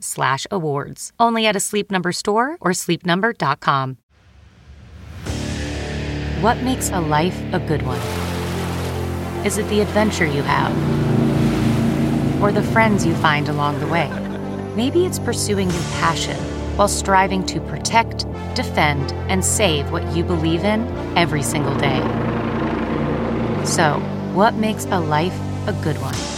slash awards. Only at a Sleep Number store or sleepnumber.com. What makes a life a good one? Is it the adventure you have? Or the friends you find along the way? Maybe it's pursuing your passion while striving to protect, defend, and save what you believe in every single day. So, what makes a life a good one?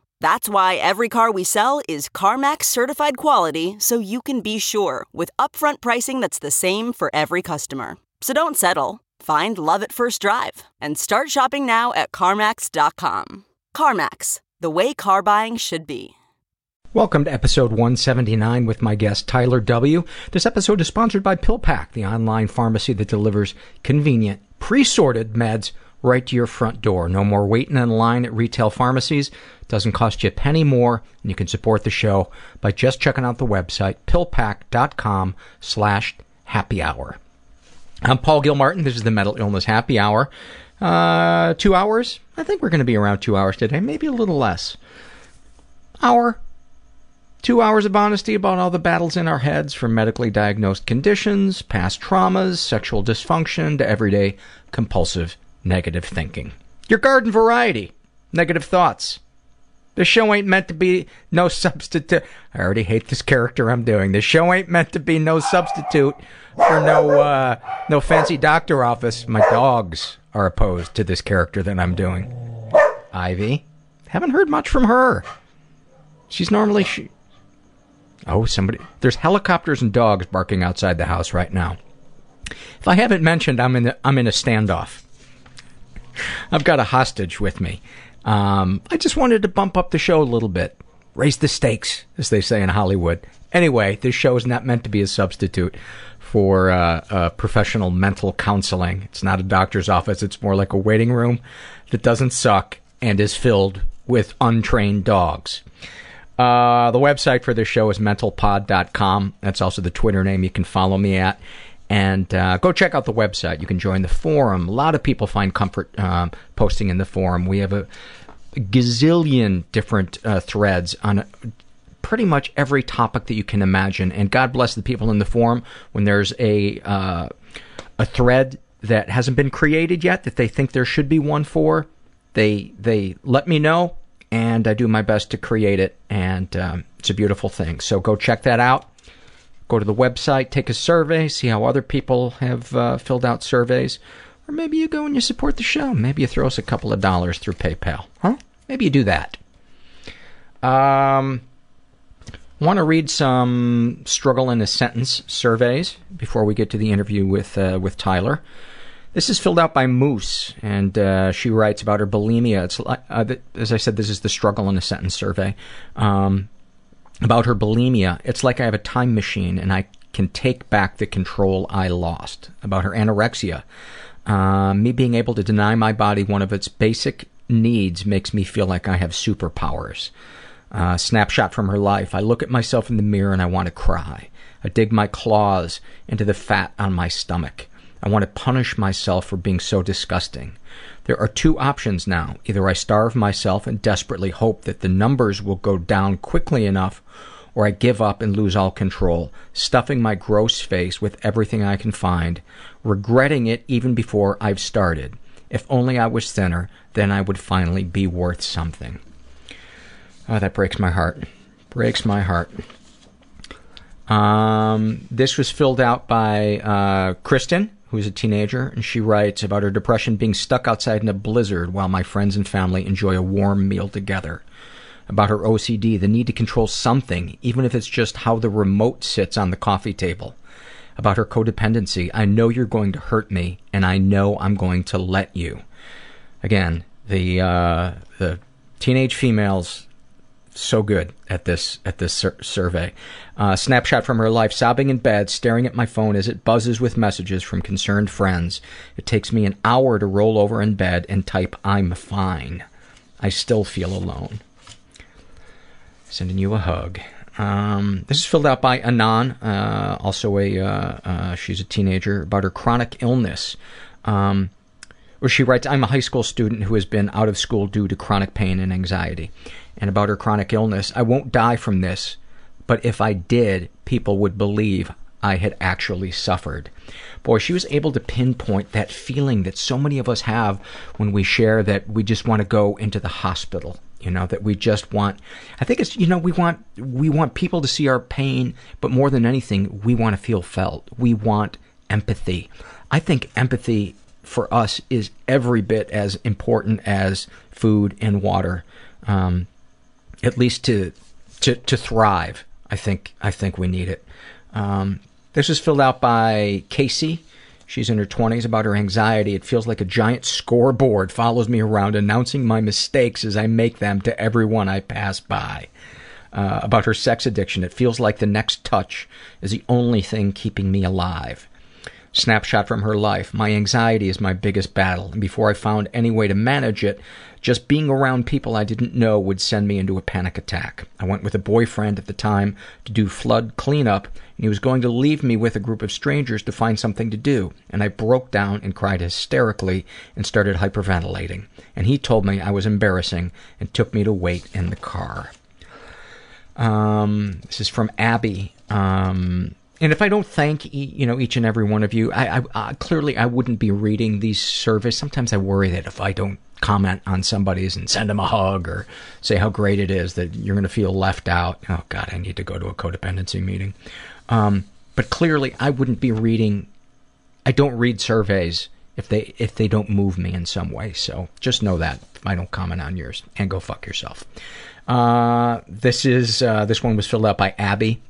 That's why every car we sell is CarMax certified quality so you can be sure with upfront pricing that's the same for every customer. So don't settle. Find love at first drive and start shopping now at CarMax.com. CarMax, the way car buying should be. Welcome to episode 179 with my guest Tyler W. This episode is sponsored by PillPack, the online pharmacy that delivers convenient, pre-sorted meds right to your front door. No more waiting in line at retail pharmacies. Doesn't cost you a penny more, and you can support the show by just checking out the website pillpack.com slash happy hour. I'm Paul Gilmartin. This is the Mental Illness Happy Hour. Uh, two hours? I think we're going to be around two hours today, maybe a little less. Hour. Two hours of honesty about all the battles in our heads, from medically diagnosed conditions, past traumas, sexual dysfunction, to everyday compulsive negative thinking. Your garden variety. Negative thoughts. The show ain't meant to be no substitute. I already hate this character I'm doing. The show ain't meant to be no substitute for no uh, no fancy doctor office. My dogs are opposed to this character that I'm doing. Ivy, haven't heard much from her. She's normally she. Oh, somebody. There's helicopters and dogs barking outside the house right now. If I haven't mentioned, I'm in. A, I'm in a standoff. I've got a hostage with me. Um, I just wanted to bump up the show a little bit, raise the stakes, as they say in Hollywood. Anyway, this show is not meant to be a substitute for uh, uh, professional mental counseling. It's not a doctor's office. It's more like a waiting room that doesn't suck and is filled with untrained dogs. Uh, the website for this show is mentalpod.com. That's also the Twitter name you can follow me at. And uh, go check out the website. You can join the forum. A lot of people find comfort um, posting in the forum. We have a gazillion different uh, threads on pretty much every topic that you can imagine. And God bless the people in the forum when there's a uh, a thread that hasn't been created yet that they think there should be one for. They they let me know, and I do my best to create it. And um, it's a beautiful thing. So go check that out. Go to the website, take a survey, see how other people have uh, filled out surveys. Or maybe you go and you support the show. Maybe you throw us a couple of dollars through PayPal. Huh? Maybe you do that. Um, want to read some struggle in a sentence surveys before we get to the interview with uh, with Tyler. This is filled out by Moose, and uh, she writes about her bulimia. It's like, uh, as I said, this is the struggle in a sentence survey. Um, about her bulimia. It's like I have a time machine and I can take back the control I lost. About her anorexia. Uh, me being able to deny my body one of its basic needs makes me feel like I have superpowers. Uh, snapshot from her life. I look at myself in the mirror and I want to cry. I dig my claws into the fat on my stomach. I want to punish myself for being so disgusting. There are two options now. Either I starve myself and desperately hope that the numbers will go down quickly enough, or I give up and lose all control, stuffing my gross face with everything I can find, regretting it even before I've started. If only I was thinner, then I would finally be worth something. Oh, that breaks my heart. Breaks my heart. Um, this was filled out by uh, Kristen, who's a teenager, and she writes about her depression being stuck outside in a blizzard while my friends and family enjoy a warm meal together. About her OCD, the need to control something, even if it's just how the remote sits on the coffee table. About her codependency, I know you're going to hurt me, and I know I'm going to let you. Again, the uh, the teenage females so good at this at this sur- survey. Uh, snapshot from her life: sobbing in bed, staring at my phone as it buzzes with messages from concerned friends. It takes me an hour to roll over in bed and type "I'm fine." I still feel alone. Sending you a hug. Um, this is filled out by Anan, uh, also a uh, uh, she's a teenager about her chronic illness. Um, where she writes, I'm a high school student who has been out of school due to chronic pain and anxiety. And about her chronic illness, I won't die from this, but if I did, people would believe I had actually suffered. Boy, she was able to pinpoint that feeling that so many of us have when we share that we just want to go into the hospital. You know, that we just want, I think it's, you know, we want, we want people to see our pain, but more than anything, we want to feel felt. We want empathy. I think empathy for us is every bit as important as food and water. Um, at least to, to, to thrive. I think, I think we need it. Um, this was filled out by Casey. She's in her 20s about her anxiety. It feels like a giant scoreboard follows me around announcing my mistakes as I make them to everyone I pass by. Uh, about her sex addiction. It feels like the next touch is the only thing keeping me alive. Snapshot from her life. My anxiety is my biggest battle, and before I found any way to manage it, just being around people I didn't know would send me into a panic attack. I went with a boyfriend at the time to do flood cleanup, and he was going to leave me with a group of strangers to find something to do, and I broke down and cried hysterically and started hyperventilating. And he told me I was embarrassing and took me to wait in the car. Um, this is from Abby. Um, and if I don't thank you know each and every one of you, I, I, I clearly I wouldn't be reading these surveys. Sometimes I worry that if I don't comment on somebody's and send them a hug or say how great it is that you're going to feel left out. Oh God, I need to go to a codependency meeting. Um, but clearly, I wouldn't be reading. I don't read surveys if they if they don't move me in some way. So just know that I don't comment on yours and go fuck yourself. Uh, this is uh, this one was filled out by Abby.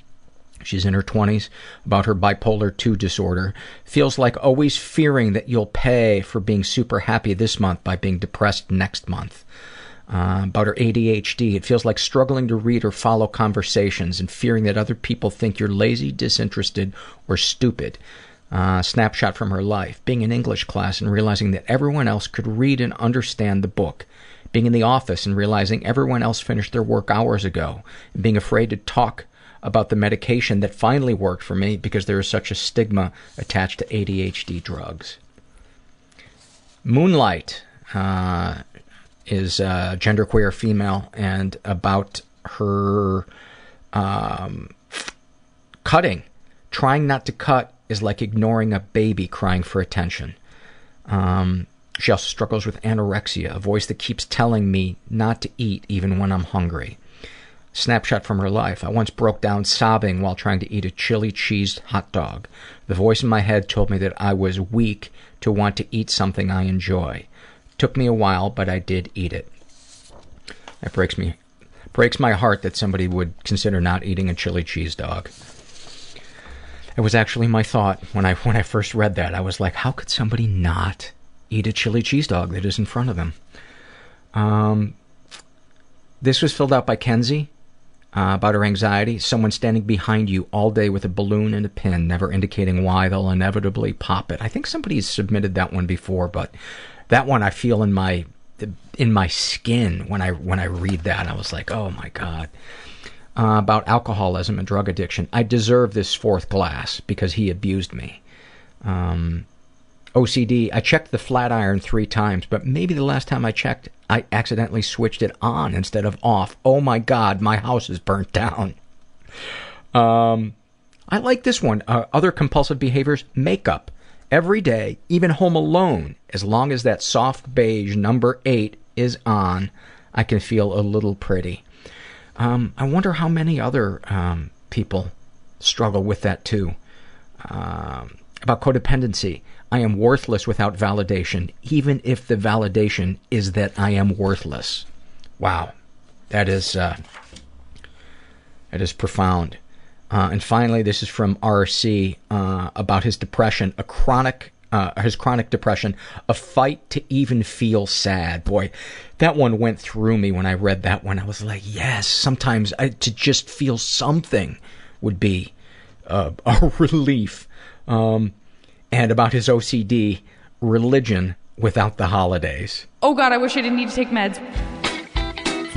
She's in her 20s, about her bipolar 2 disorder. Feels like always fearing that you'll pay for being super happy this month by being depressed next month. Uh, about her ADHD, it feels like struggling to read or follow conversations and fearing that other people think you're lazy, disinterested, or stupid. Uh, snapshot from her life. Being in English class and realizing that everyone else could read and understand the book. Being in the office and realizing everyone else finished their work hours ago. And being afraid to talk about the medication that finally worked for me because there is such a stigma attached to ADHD drugs. Moonlight uh, is a genderqueer female and about her um, cutting. Trying not to cut is like ignoring a baby crying for attention. Um, she also struggles with anorexia, a voice that keeps telling me not to eat even when I'm hungry. Snapshot from her life. I once broke down sobbing while trying to eat a chili cheese hot dog. The voice in my head told me that I was weak to want to eat something I enjoy. Took me a while, but I did eat it. That breaks me breaks my heart that somebody would consider not eating a chili cheese dog. It was actually my thought when I when I first read that. I was like, how could somebody not eat a chili cheese dog that is in front of them? Um, this was filled out by Kenzie about her anxiety. Someone standing behind you all day with a balloon and a pin, never indicating why they'll inevitably pop it. I think somebody has submitted that one before, but that one I feel in my in my skin when I when I read that. I was like, oh my god. Uh, about alcoholism and drug addiction. I deserve this fourth glass because he abused me. Um, OCD. I checked the flat iron three times, but maybe the last time I checked, I accidentally switched it on instead of off. Oh my god, my house is burnt down. Um, I like this one. Uh, other compulsive behaviors, makeup. Every day, even home alone, as long as that soft beige number eight is on, I can feel a little pretty. Um, I wonder how many other um, people struggle with that too. Um, about codependency. I am worthless without validation, even if the validation is that I am worthless. Wow. That is, uh, that is profound. Uh, and finally, this is from RC uh, about his depression, a chronic, uh, his chronic depression, a fight to even feel sad. Boy, that one went through me when I read that one. I was like, yes, sometimes I, to just feel something would be uh, a relief. Um, and about his OCD, religion without the holidays. Oh god, I wish I didn't need to take meds.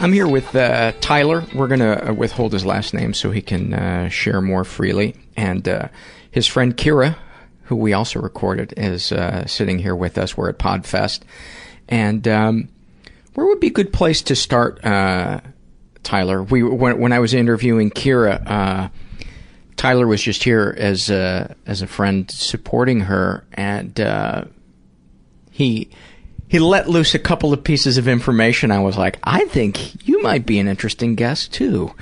I'm here with uh, Tyler. We're to uh, withhold his last name so he can uh, share more freely. And uh, his friend Kira, who we also recorded, is uh, sitting here with us. We're at Podfest. And um, where would be a good place to start, uh, Tyler? We when, when I was interviewing Kira, Tyler was just here as a, as a friend supporting her, and uh, he he let loose a couple of pieces of information. I was like, I think you might be an interesting guest too.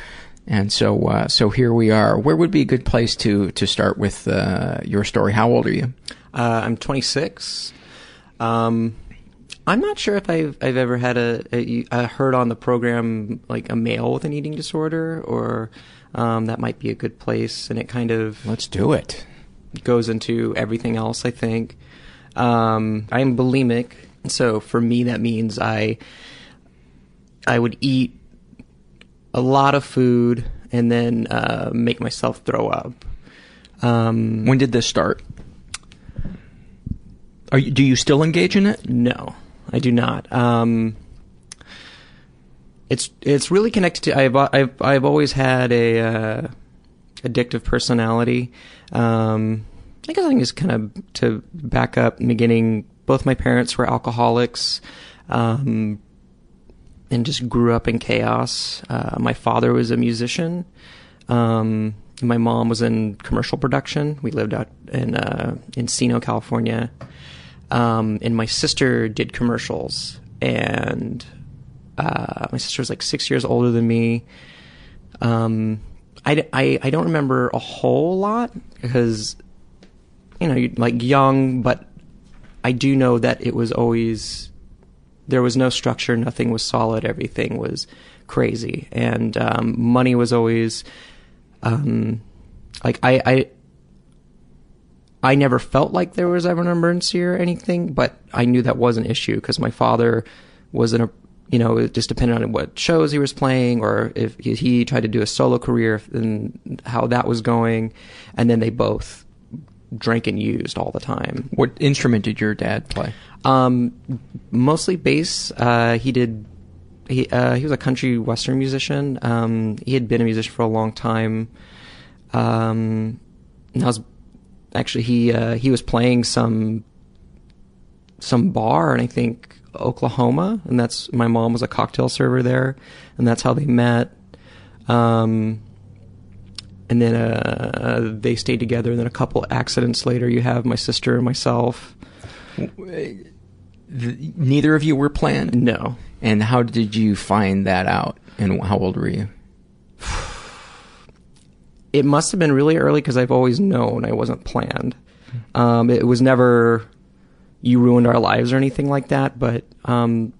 And so, uh, so here we are. Where would be a good place to to start with uh, your story? How old are you? Uh, I'm 26. Um, I'm not sure if I've I've ever had a, a, a heard on the program like a male with an eating disorder, or um, that might be a good place. And it kind of let's do it. Goes into everything else. I think. Um, I'm bulimic, so for me that means I I would eat a lot of food and then uh, make myself throw up. Um, when did this start? Are you, do you still engage in it? No, I do not. Um, it's it's really connected to I've I've I've always had a uh, addictive personality. Um, I guess I can just kind of to back up beginning. Both my parents were alcoholics. Um, and just grew up in chaos. Uh, my father was a musician. Um, my mom was in commercial production. We lived out in uh, Encino, California. Um, and my sister did commercials. And uh, my sister was like six years older than me. Um, I, I, I don't remember a whole lot because, you know, like young, but I do know that it was always there was no structure, nothing was solid, everything was crazy, and um, money was always um, like I, I I never felt like there was ever an emergency or anything, but I knew that was an issue because my father was a you know it just depended on what shows he was playing or if he, he tried to do a solo career and how that was going, and then they both drank and used all the time. What instrument did your dad play? Um, mostly bass. Uh, he did. He uh, he was a country western musician. Um, he had been a musician for a long time. Um, and I was actually he uh, he was playing some some bar, and I think Oklahoma, and that's my mom was a cocktail server there, and that's how they met. Um, and then uh, they stayed together. And then a couple accidents later, you have my sister and myself. Neither of you were planned. No. And how did you find that out? And how old were you? It must have been really early because I've always known I wasn't planned. Um, it was never you ruined our lives or anything like that, but um,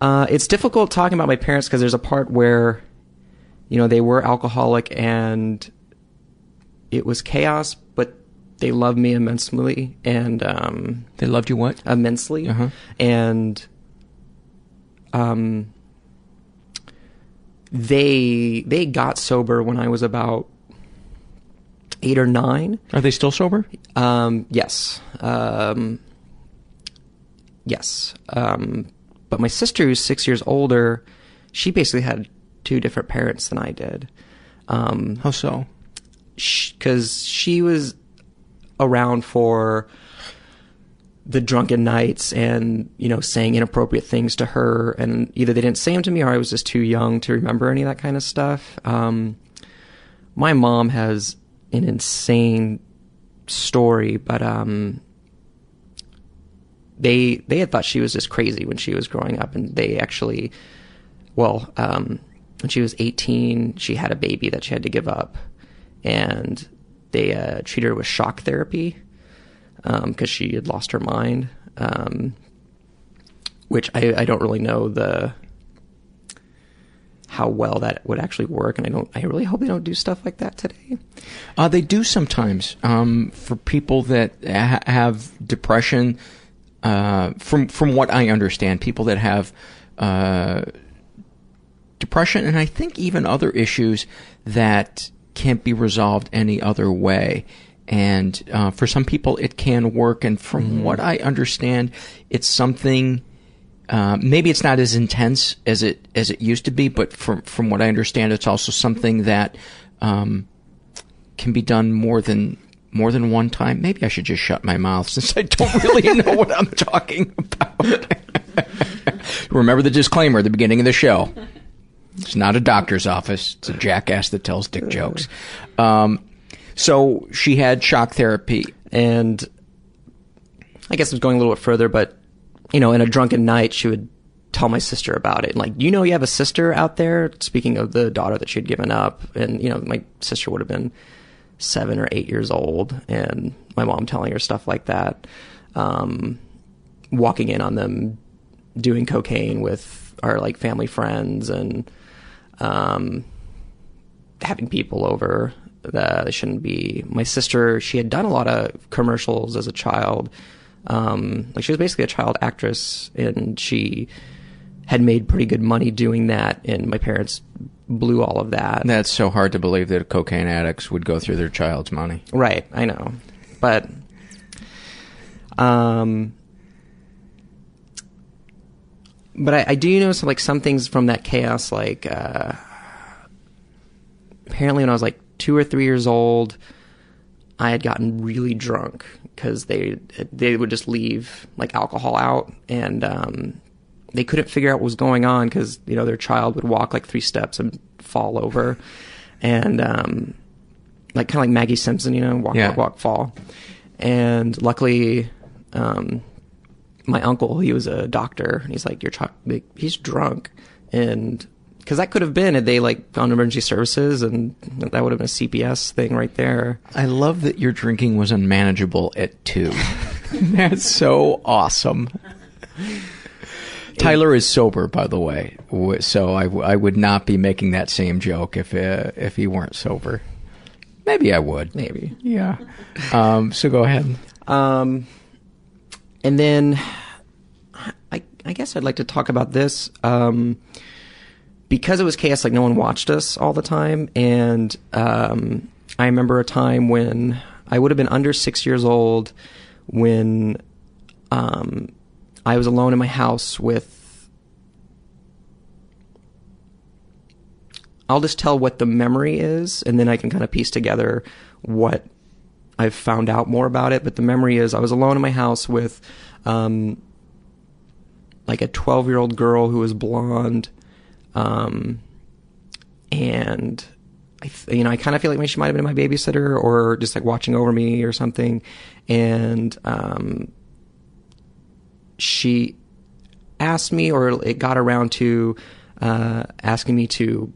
uh, it's difficult talking about my parents because there's a part where, you know, they were alcoholic and it was chaos, but they loved me immensely and um, They loved you what? immensely, Uh-huh. and um, they they got sober when I was about eight or nine. Are they still sober? Um, yes. Um, yes. Um, but my sister, who's six years older, she basically had two different parents than I did. Um, How so? Because she was around for the drunken nights and you know saying inappropriate things to her and either they didn't say them to me or i was just too young to remember any of that kind of stuff um, my mom has an insane story but um, they they had thought she was just crazy when she was growing up and they actually well um, when she was 18 she had a baby that she had to give up and they uh, treated her with shock therapy because she had lost her mind, um, which I, I don't really know the how well that would actually work, and I don't. I really hope they don't do stuff like that today. Uh, they do sometimes um, for people that ha- have depression. Uh, from from what I understand, people that have uh, depression, and I think even other issues that can't be resolved any other way. And uh, for some people, it can work. And from what I understand, it's something. Uh, maybe it's not as intense as it as it used to be, but from from what I understand, it's also something that um, can be done more than more than one time. Maybe I should just shut my mouth since I don't really know what I'm talking about. Remember the disclaimer at the beginning of the show. It's not a doctor's office. It's a jackass that tells dick jokes. Um, so she had shock therapy, and I guess it was going a little bit further, but you know, in a drunken night, she would tell my sister about it. Like, you know, you have a sister out there. Speaking of the daughter that she had given up, and you know, my sister would have been seven or eight years old, and my mom telling her stuff like that, um, walking in on them doing cocaine with our like family friends, and um, having people over that they shouldn't be. My sister, she had done a lot of commercials as a child. Um, like she was basically a child actress, and she had made pretty good money doing that. And my parents blew all of that. That's so hard to believe that cocaine addicts would go through their child's money. Right, I know, but um, but I, I do know some like some things from that chaos. Like uh, apparently, when I was like two or three years old, I had gotten really drunk because they they would just leave like alcohol out and um, they couldn't figure out what was going on because you know their child would walk like three steps and fall over and um, like kind of like Maggie Simpson, you know, walk Yeah. walk walk fall. And luckily, um, my uncle, he was a doctor, and he's like, "Your child, like, he's drunk," and because that could have been had they like found emergency services, and that would have been a CPS thing right there. I love that your drinking was unmanageable at two. That's so awesome. Tyler is sober, by the way, so I, w- I would not be making that same joke if uh, if he weren't sober. Maybe I would. Maybe. Yeah. Um, so go ahead. Um, and then I, I guess I'd like to talk about this. Um, because it was chaos, like no one watched us all the time. And um, I remember a time when I would have been under six years old when um, I was alone in my house with. I'll just tell what the memory is, and then I can kind of piece together what I've found out more about it. But the memory is I was alone in my house with um, like a 12 year old girl who was blonde. Um, and I, th- you know, I kind of feel like maybe she might have been my babysitter or just like watching over me or something. And um, she asked me, or it got around to uh, asking me to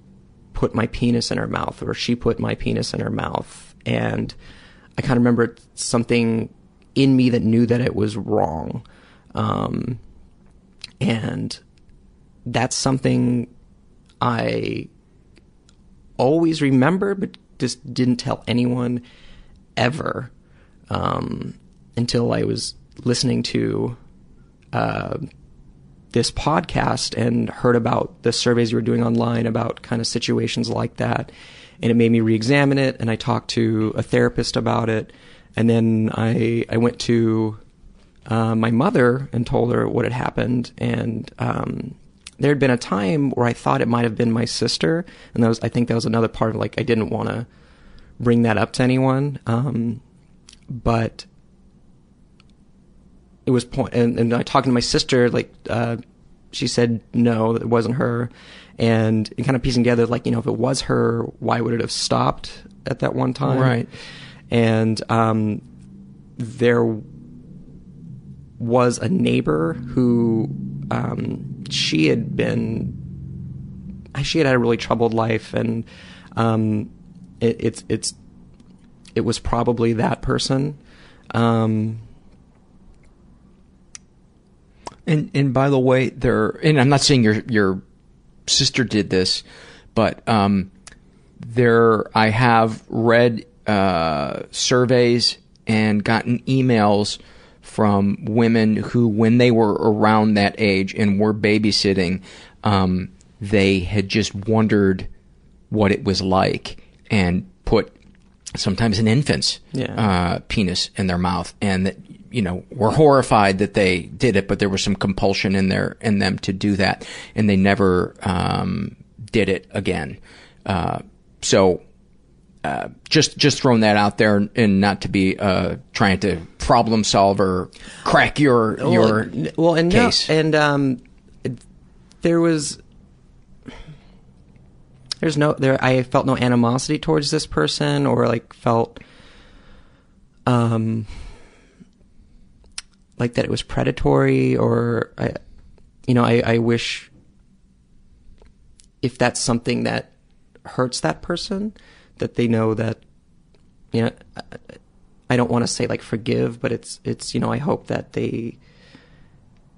put my penis in her mouth, or she put my penis in her mouth, and I kind of remember something in me that knew that it was wrong, um, and that's something I always remember, but just didn't tell anyone ever um, until I was listening to uh, this podcast and heard about the surveys you were doing online about kind of situations like that. And it made me re-examine it. And I talked to a therapist about it. And then I I went to uh, my mother and told her what had happened. And um, there had been a time where I thought it might have been my sister, and that was I think that was another part of like I didn't want to bring that up to anyone. Um, but it was point, and, and I talking to my sister, like uh, she said no, it wasn't her, and, and kind of piecing together, like you know, if it was her, why would it have stopped at that one time? Right. And um, there was a neighbor who um, she had been she had had a really troubled life, and um, it, it's it's it was probably that person. Um, And and by the way, there and I'm not saying your your sister did this, but um, there I have read uh, surveys and gotten emails from women who, when they were around that age and were babysitting, um, they had just wondered what it was like and put sometimes an infant's Yeah. uh, penis in their mouth, and that you know were horrified that they did it, but there was some compulsion in their in them to do that, and they never um, did it again. Uh, so. Uh, just just throwing that out there, and not to be uh, trying to problem solve or crack your your well, well, and no- case. and um, it- there was there's no there. I felt no animosity towards this person, or like felt um like that it was predatory, or I, you know, I, I wish if that's something that hurts that person, that they know that you know. I- don't want to say like forgive, but it's it's you know I hope that they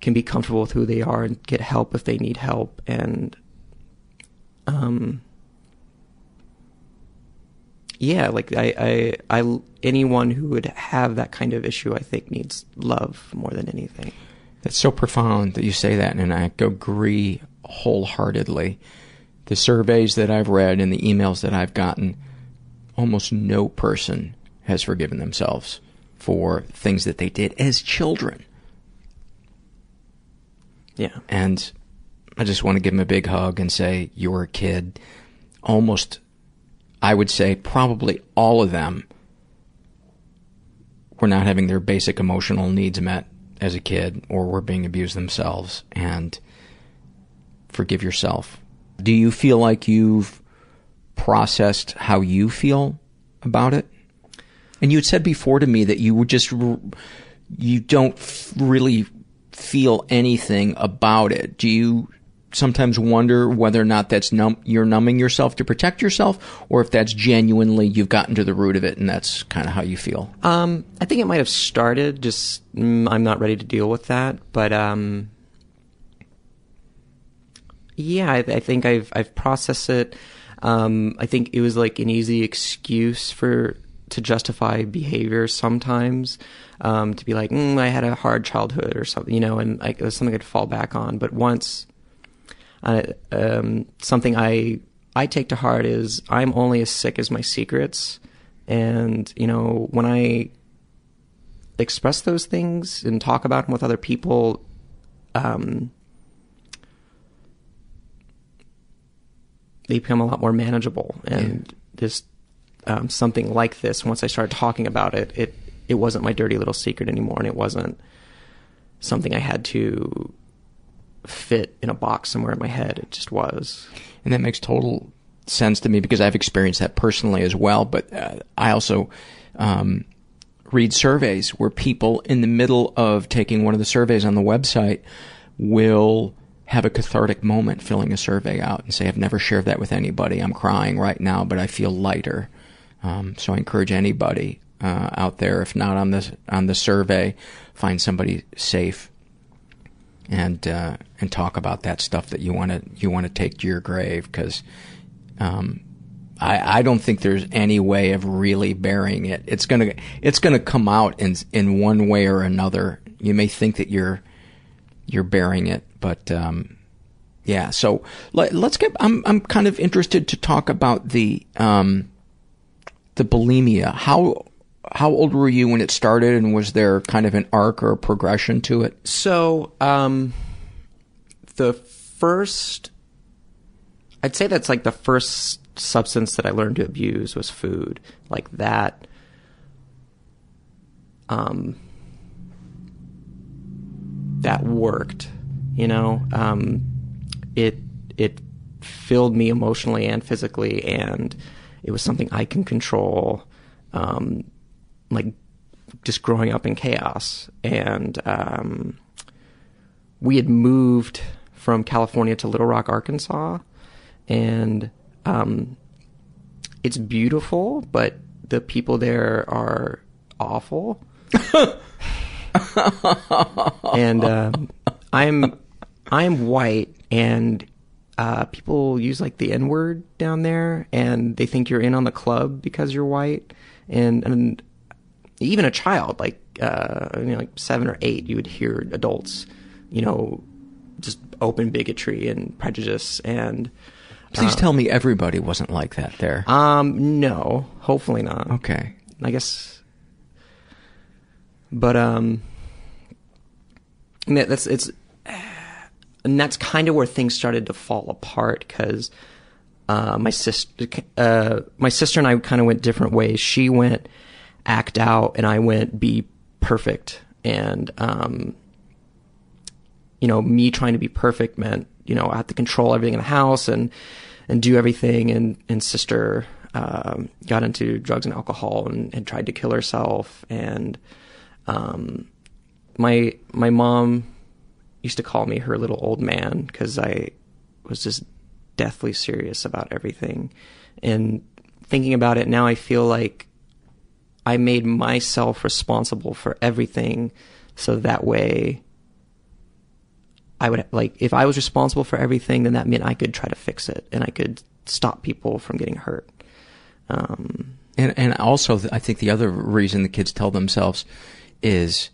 can be comfortable with who they are and get help if they need help and um yeah like I, I I anyone who would have that kind of issue I think needs love more than anything. That's so profound that you say that, and I agree wholeheartedly. The surveys that I've read and the emails that I've gotten, almost no person has forgiven themselves for things that they did as children. Yeah. And I just want to give them a big hug and say, You're a kid. Almost, I would say, probably all of them were not having their basic emotional needs met as a kid or were being abused themselves. And forgive yourself. Do you feel like you've processed how you feel about it? And you had said before to me that you would just, you don't really feel anything about it. Do you sometimes wonder whether or not that's num- you're numbing yourself to protect yourself, or if that's genuinely you've gotten to the root of it and that's kind of how you feel? Um, I think it might have started. Just mm, I'm not ready to deal with that. But um, yeah, I, I think I've I've processed it. Um, I think it was like an easy excuse for to justify behavior sometimes. Um, to be like, mm, I had a hard childhood or something, you know, and like, it was something I'd fall back on. But once, uh, um, something I I take to heart is I'm only as sick as my secrets, and you know when I express those things and talk about them with other people, um, they become a lot more manageable. And this um, something like this, once I started talking about it, it it wasn't my dirty little secret anymore, and it wasn't something I had to fit in a box somewhere in my head. It just was. And that makes total sense to me because I've experienced that personally as well. But uh, I also um, read surveys where people, in the middle of taking one of the surveys on the website, will have a cathartic moment filling a survey out and say, I've never shared that with anybody. I'm crying right now, but I feel lighter. Um, so I encourage anybody uh, out there, if not on this on the survey, find somebody safe and uh, and talk about that stuff that you want to you want to take to your grave because um, I I don't think there's any way of really burying it. It's gonna it's gonna come out in in one way or another. You may think that you're you're burying it, but um, yeah. So let, us get. I'm I'm kind of interested to talk about the um, the bulimia. How how old were you when it started, and was there kind of an arc or a progression to it? So, um, the first, I'd say that's like the first substance that I learned to abuse was food. Like that, um, that worked. You know, um, it it filled me emotionally and physically, and it was something I can control. Um, like just growing up in chaos. And um, we had moved from California to Little Rock, Arkansas, and um, it's beautiful, but the people there are awful. and um, I'm I'm white, and uh, people use like the N word down there, and they think you're in on the club because you're white. And and even a child, like uh, you know, like seven or eight, you would hear adults, you know, just open bigotry and prejudice and. Please uh, tell me everybody wasn't like that there. Um, no, hopefully not. Okay, I guess, but um, that's it's, and that's kind of where things started to fall apart because. Uh, my sister, uh, my sister and I kind of went different ways. She went act out and I went be perfect. And, um, you know, me trying to be perfect meant, you know, I had to control everything in the house and, and do everything. And, and sister, um, got into drugs and alcohol and, and tried to kill herself. And, um, my, my mom used to call me her little old man because I was just deathly serious about everything. And thinking about it now, I feel like I made myself responsible for everything so that way I would like if I was responsible for everything then that meant I could try to fix it and I could stop people from getting hurt. Um, and and also I think the other reason the kids tell themselves is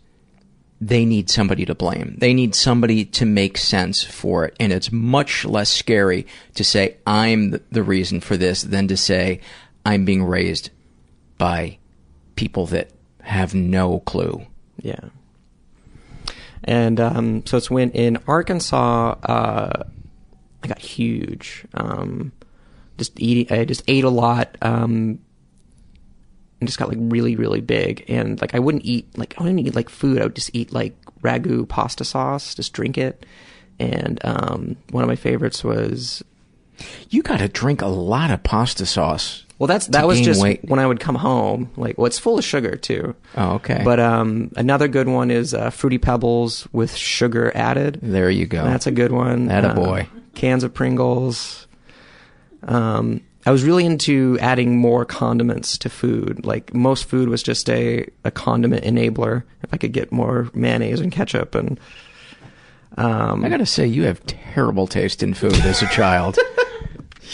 they need somebody to blame. They need somebody to make sense for it. And it's much less scary to say, I'm the reason for this than to say, I'm being raised by people that have no clue. Yeah. And um, so it's when in Arkansas, uh, I got huge. Um, just eating, I just ate a lot. Um, and just got like really, really big. And like I wouldn't eat like I wouldn't eat like food. I would just eat like ragu pasta sauce, just drink it. And um, one of my favorites was. You got to drink a lot of pasta sauce well, that's that was just weight. when I would come home. Like, well, it's full of sugar too. Oh, okay. But um, another good one is uh, fruity pebbles with sugar added. There you go. That's a good one. That a boy. Uh, cans of Pringles. Um, I was really into adding more condiments to food. Like most food was just a, a condiment enabler. If I could get more mayonnaise and ketchup and. Um, I gotta say, you have terrible taste in food as a child.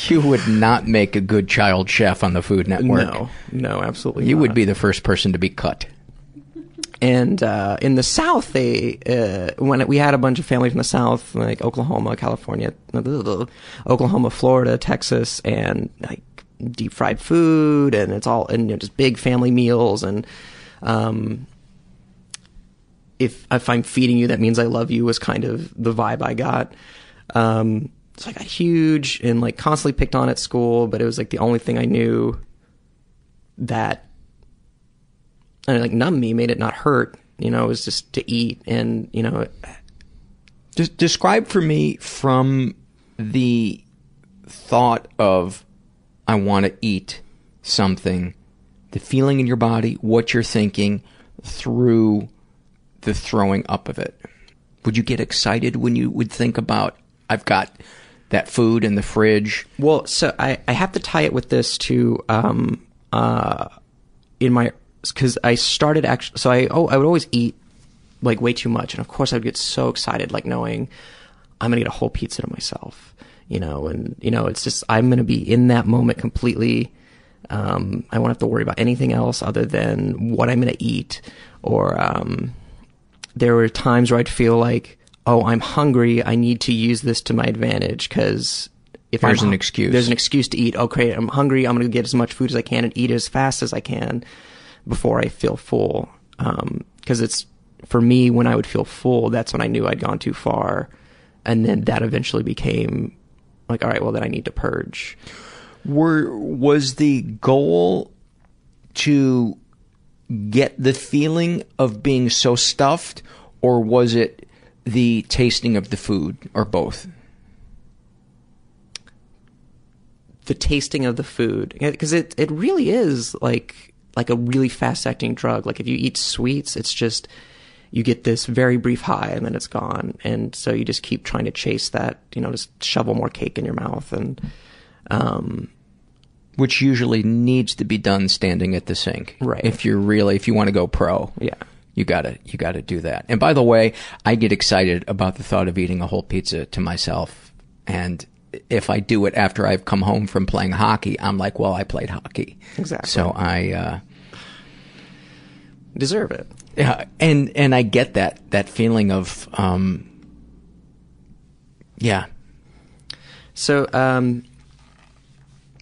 You would not make a good child chef on the Food Network. No, no, absolutely. You not. would be the first person to be cut. And uh, in the South, they uh, when we had a bunch of family from the South, like Oklahoma, California, Oklahoma, Florida, Texas, and like deep fried food, and it's all and you know, just big family meals. And um, if if I'm feeding you, that means I love you. Was kind of the vibe I got. Um, so I got huge and like constantly picked on at school, but it was like the only thing I knew that and like numb me, made it not hurt. You know, it was just to eat and you know. Just describe for me from the thought of I want to eat something, the feeling in your body, what you're thinking, through the throwing up of it. Would you get excited when you would think about I've got that food in the fridge? Well, so I, I have to tie it with this to um uh in my because I started actually so I oh I would always eat like way too much. And of course I'd get so excited like knowing I'm gonna get a whole pizza to myself you know? And you know it's just I'm gonna be in that moment completely. Um I won't have to worry about anything else other than what I'm gonna eat. Or um there were times where I'd feel like oh I'm hungry I need to use this to my advantage because if There's I'm, an excuse. There's an excuse to eat. Okay, I'm hungry. I'm going to get as much food as I can and eat as fast as I can before I feel full. Um, because it's for me when I would feel full, that's when I knew I'd gone too far, and then that eventually became like, all right, well then I need to purge. Were was the goal to get the feeling of being so stuffed, or was it the tasting of the food, or both? the tasting of the food because it it really is like like a really fast acting drug. Like if you eat sweets, it's just you get this very brief high and then it's gone, and so you just keep trying to chase that. You know, just shovel more cake in your mouth and. Um, Which usually needs to be done standing at the sink. Right. If you're really, if you want to go pro. Yeah. You gotta, you gotta do that. And by the way, I get excited about the thought of eating a whole pizza to myself. And if I do it after I've come home from playing hockey, I'm like, well, I played hockey. Exactly. So I, uh, deserve it. Yeah, and and I get that that feeling of um yeah. So um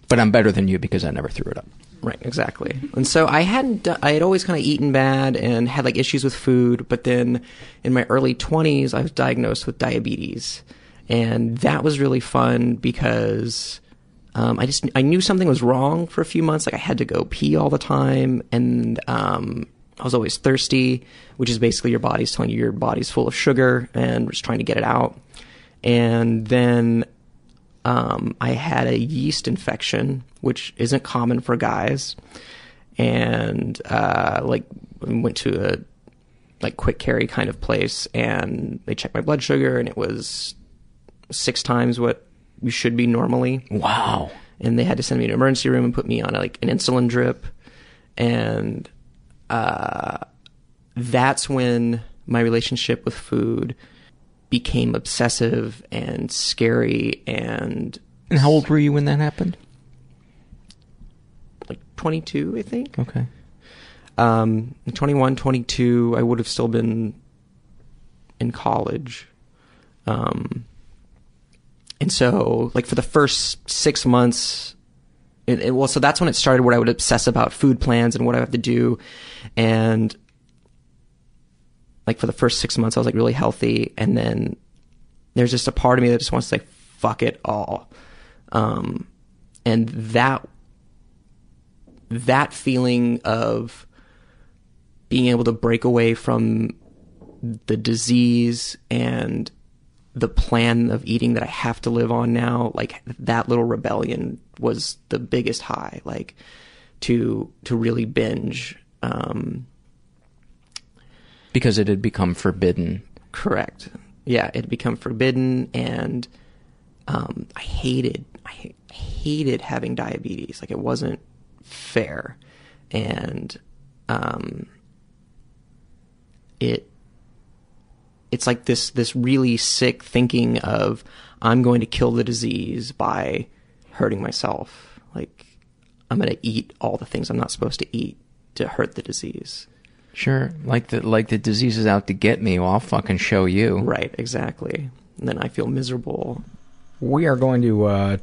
but I'm better than you because I never threw it up. Right, exactly. And so I hadn't, I had always kind of eaten bad and had like issues with food, but then in my early 20s I was diagnosed with diabetes. And that was really fun because um, I just I knew something was wrong for a few months. Like I had to go pee all the time, and um, I was always thirsty, which is basically your body's telling you your body's full of sugar and just trying to get it out. And then um, I had a yeast infection, which isn't common for guys, and uh, like went to a like quick carry kind of place, and they checked my blood sugar, and it was six times what you should be normally. Wow. And they had to send me to an emergency room and put me on like an insulin drip. And uh, that's when my relationship with food became obsessive and scary and And how old were you when that happened? like 22, I think. Okay. Um, 21, 22, I would have still been in college. Um, and so, like for the first six months, it, it, well, so that's when it started where I would obsess about food plans and what I have to do. And like for the first six months, I was like really healthy. And then there's just a part of me that just wants to say, fuck it all. Um, and that, that feeling of being able to break away from the disease and the plan of eating that I have to live on now, like that little rebellion was the biggest high, like to to really binge. Um, because it had become forbidden. Correct. Yeah, it had become forbidden, and um, I hated I hated having diabetes. Like it wasn't fair, and um, it it's like this this really sick thinking of I'm going to kill the disease by hurting myself. Like I'm going to eat all the things I'm not supposed to eat to hurt the disease. Sure, like the like the disease is out to get me. Well, I'll fucking show you. Right, exactly. And then I feel miserable. We are going to uh,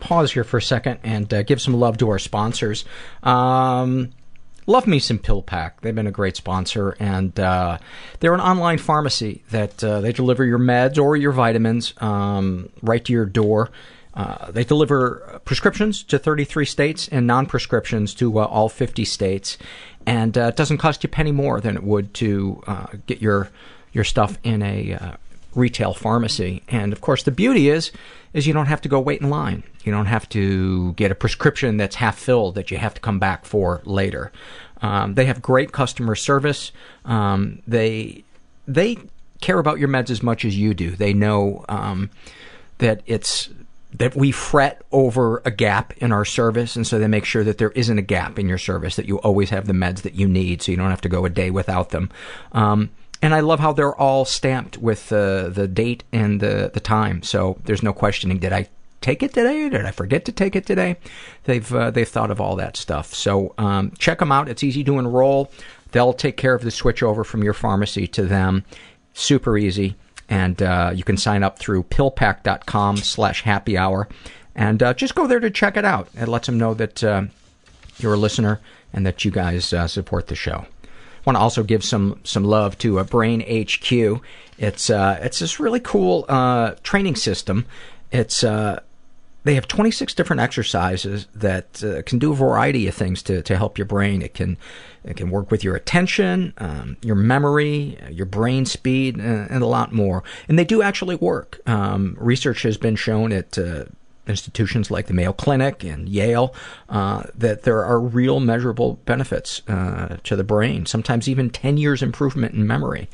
pause here for a second and uh, give some love to our sponsors. Um, Love me some PillPack. They've been a great sponsor, and uh, they're an online pharmacy that uh, they deliver your meds or your vitamins um, right to your door. Uh, they deliver prescriptions to 33 states and non-prescriptions to uh, all 50 states, and uh, it doesn't cost you a penny more than it would to uh, get your your stuff in a uh, retail pharmacy. And of course, the beauty is is you don't have to go wait in line. You don't have to get a prescription that's half filled that you have to come back for later. Um, they have great customer service. Um, they they care about your meds as much as you do. They know um, that it's that we fret over a gap in our service, and so they make sure that there isn't a gap in your service. That you always have the meds that you need, so you don't have to go a day without them. Um, and I love how they're all stamped with uh, the date and the the time, so there's no questioning. Did I take it today? or Did I forget to take it today? They've uh, they've thought of all that stuff. So um, check them out. It's easy to enroll. They'll take care of the switch over from your pharmacy to them. Super easy. And uh, you can sign up through pillpack.com slash happy hour. And uh, just go there to check it out. It lets them know that uh, you're a listener and that you guys uh, support the show. I want to also give some some love to uh, Brain HQ. It's uh, it's this really cool training system. It's uh, they have 26 different exercises that uh, can do a variety of things to, to help your brain. It can it can work with your attention, um, your memory, your brain speed, and, and, a lot more. And they do actually work. Um, research has been shown at uh, institutions like the Mayo Clinic and Yale uh, that there are real measurable benefits uh, to the brain. Sometimes even 10 years improvement in memory.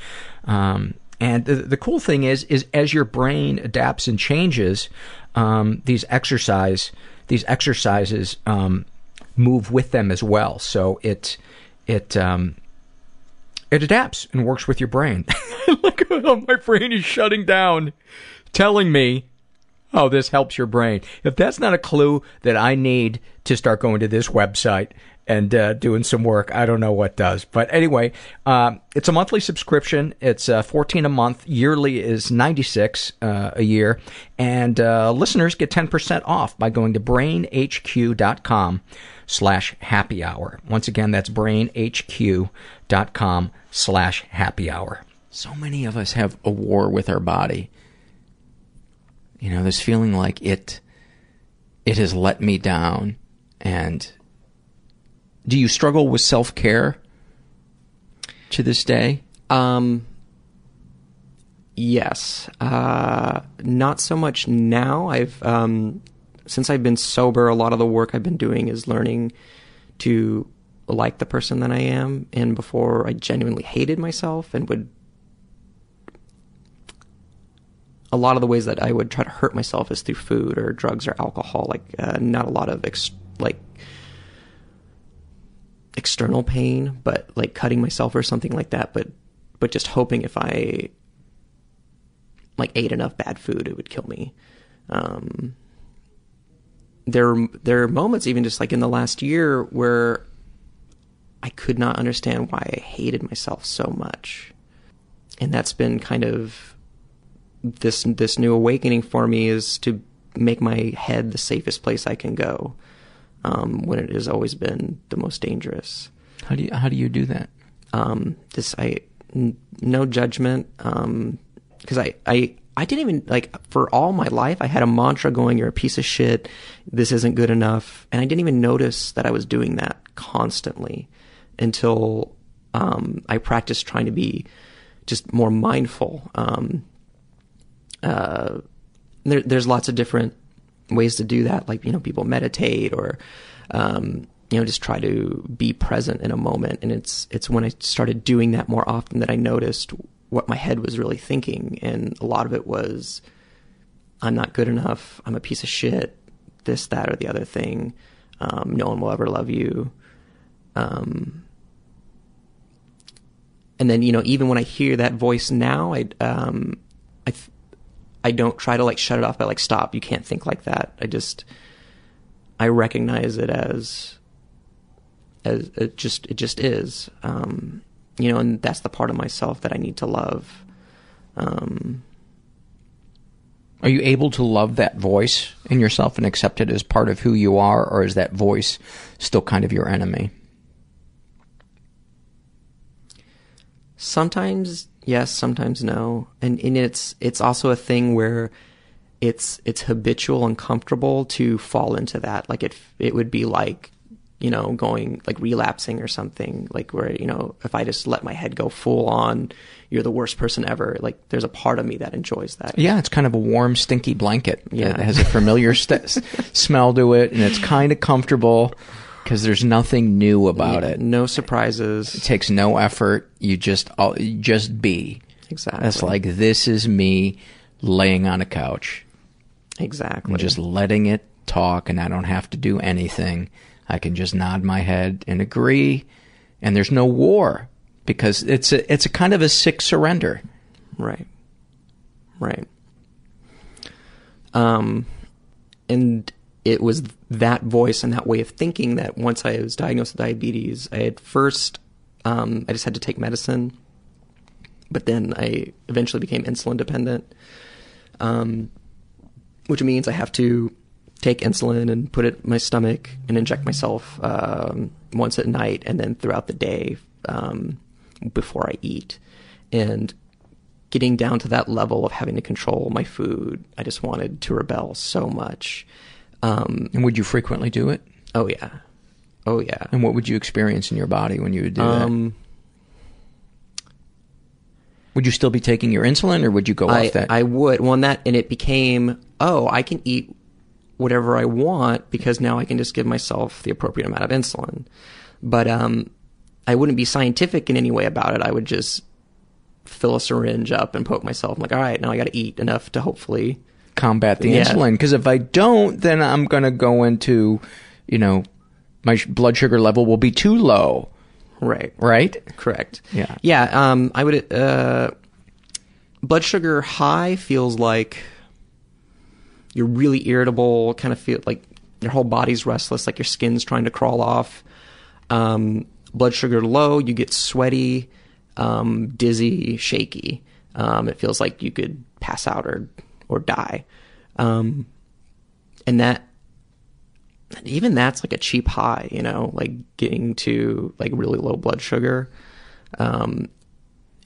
Um, and the, the cool thing is, is as your brain adapts and changes, um, these exercise these exercises um, move with them as well. So it it um, it adapts and works with your brain. My brain is shutting down, telling me, "Oh, this helps your brain." If that's not a clue that I need to start going to this website and uh, doing some work. I don't know what does, but anyway, um, it's a monthly subscription. It's uh, fourteen a month. Yearly is ninety six uh, a year, and uh, listeners get ten percent off by going to brainhq.com slash happy hour. Once again, that's brainhq.com slash happy hour. So many of us have a war with our body. You know, this feeling like it it has let me down and do you struggle with self care to this day? Um, yes. Uh, not so much now. I've um, since I've been sober, a lot of the work I've been doing is learning to like the person that I am. And before, I genuinely hated myself and would. A lot of the ways that I would try to hurt myself is through food or drugs or alcohol. Like, uh, not a lot of ex- like external pain, but like cutting myself or something like that, but but just hoping if I like ate enough bad food it would kill me. Um there there are moments even just like in the last year where I could not understand why I hated myself so much. And that's been kind of this this new awakening for me is to make my head the safest place I can go um, when it has always been the most dangerous. How do you how do you do that? Um, this I n- no judgment because um, I I I didn't even like for all my life I had a mantra going you're a piece of shit this isn't good enough and I didn't even notice that I was doing that constantly until um, I practiced trying to be just more mindful. Um, uh, there, there's lots of different ways to do that, like you know, people meditate or um, you know just try to be present in a moment. And it's it's when I started doing that more often that I noticed what my head was really thinking, and a lot of it was, "I'm not good enough. I'm a piece of shit. This, that, or the other thing. Um, no one will ever love you." Um, and then you know, even when I hear that voice now, I um, I I don't try to like shut it off by like stop. You can't think like that. I just I recognize it as as it just it just is. Um, you know, and that's the part of myself that I need to love. Um, are you able to love that voice in yourself and accept it as part of who you are, or is that voice still kind of your enemy? Sometimes yes, sometimes no, and and it's it's also a thing where it's it's habitual and comfortable to fall into that. Like it it would be like you know going like relapsing or something like where you know if I just let my head go full on, you're the worst person ever. Like there's a part of me that enjoys that. Yeah, it's kind of a warm, stinky blanket. Yeah, it has a familiar st- smell to it, and it's kind of comfortable because there's nothing new about yeah, it. No surprises. It takes no effort. You just you just be. Exactly. That's like this is me laying on a couch exactly. and just letting it talk, and I don't have to do anything. I can just nod my head and agree, and there's no war because it's a it's a kind of a sick surrender. Right. Right. Um, and it was that voice and that way of thinking that once I was diagnosed with diabetes, I had first, um, I just had to take medicine, but then I eventually became insulin dependent, um, which means I have to take insulin and put it in my stomach and inject myself um, once at night and then throughout the day um, before I eat. And getting down to that level of having to control my food, I just wanted to rebel so much. Um, And would you frequently do it? oh yeah, oh yeah. And what would you experience in your body when you would do Um, that? Would you still be taking your insulin, or would you go I, off that? I would. Well, and that and it became oh, I can eat whatever I want because now I can just give myself the appropriate amount of insulin. But um, I wouldn't be scientific in any way about it. I would just fill a syringe up and poke myself. I'm like, all right, now I got to eat enough to hopefully combat the Yeah. insulin because if I don't, then I'm going to go into, you know, my sh- blood sugar level will be too low, right, right? correct. Yeah. Yeah, um, I would. Uh, blood sugar high feels like you're really irritable. Kind of feel like your whole body's restless, like your skin's trying to crawl off. Um, blood sugar low, you get sweaty, um, dizzy, shaky. Um, it feels like you could pass out or or die. Um, and that even that's like a cheap high, you know, like getting to like really low blood sugar. Um,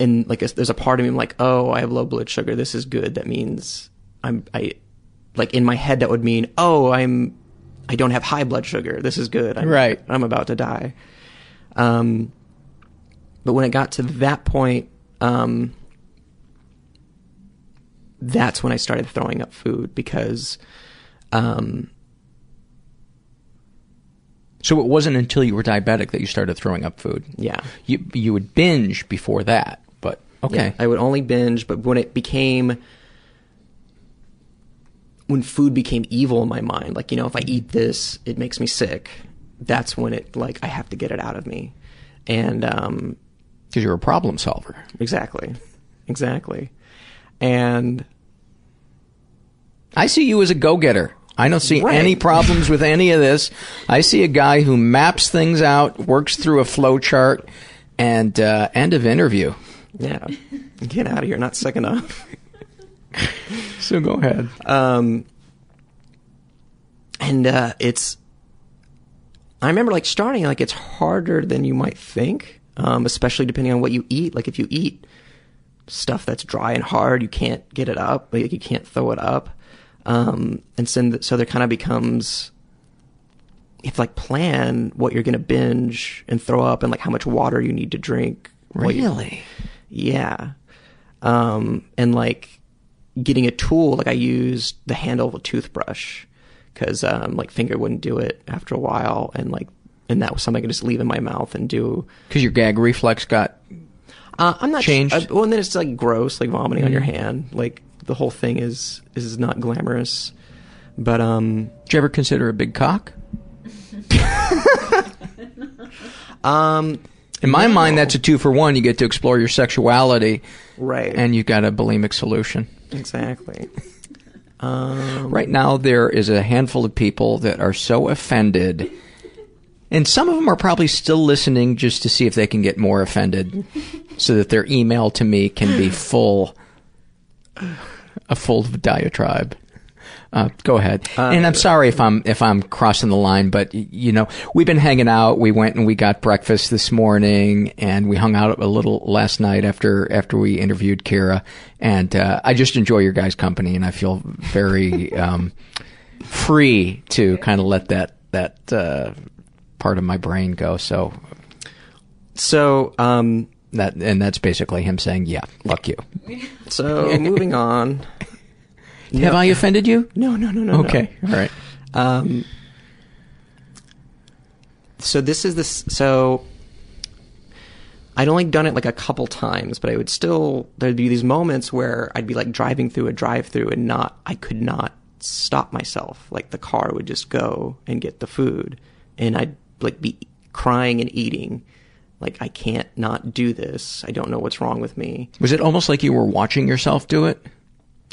and like there's a part of me I'm like, oh, I have low blood sugar. This is good. That means I'm I like in my head that would mean, oh, I'm I don't have high blood sugar. This is good. I'm, Right. I'm about to die. Um, but when it got to that point, um, that's when I started throwing up food because, um, So it wasn't until you were diabetic that you started throwing up food. yeah. You you would binge before that, but okay. Yeah, I would only binge, but when it became when food became evil in my mind, like you know, if I eat this, it makes me sick. That's when it like I have to get it out of me, and um, Because you're a problem solver. exactly, exactly, and I see you as a go-getter. I don't see Right. any problems with any of this. I see a guy who maps things out, works through a flow chart, and uh, end of interview. yeah, get out of here, not sick enough. So go ahead. Um, and uh, it's, I remember like starting like it's harder than you might think, um, especially depending on what you eat. Like if you eat stuff that's dry and hard, you can't get it up. Like you can't throw it up. Um, and so, so there kind of becomes, you like plan what you're going to binge and throw up and like how much water you need to drink. Really? yeah. Um, and like getting a tool, like I used the handle of a toothbrush because um, like finger wouldn't do it after a while, and like and that was something I could just leave in my mouth and do. Because your gag reflex got Uh, I'm not Changed? Uh, well, and then it's like gross, like vomiting on your Mhm. hand. Like the whole thing is is not glamorous. But um, Did you ever consider a big cock? um, In my mind, that's a two for one. You get to explore your sexuality, right, and you've got a bulimic solution. exactly. Um, Right now, there is a handful of people that are so offended, and some of them are probably still listening just to see if they can get more offended, so that their email to me can be full, a full diatribe. Uh, go ahead. and I'm sorry if I'm if I'm crossing the line, but you know we've been hanging out. We went and we got breakfast this morning, and we hung out a little last night after after we interviewed Kira. And uh, I just enjoy your guys' company, and I feel very um, free to kind of let that that uh, part of my brain go. So So um, that and that's basically him saying, "Yeah, fuck you." so moving on. Have I offended you? No, no, no, no. Okay, no. all right. Um, so this is this. So I'd only done it like a couple times, but I would still there'd be these moments where I'd be like driving through a drive-through and not I could not stop myself. Like the car would just go and get the food, and I'd like be crying and eating. Like I can't not do this. I don't know what's wrong with me. Was it almost like you were watching yourself do it?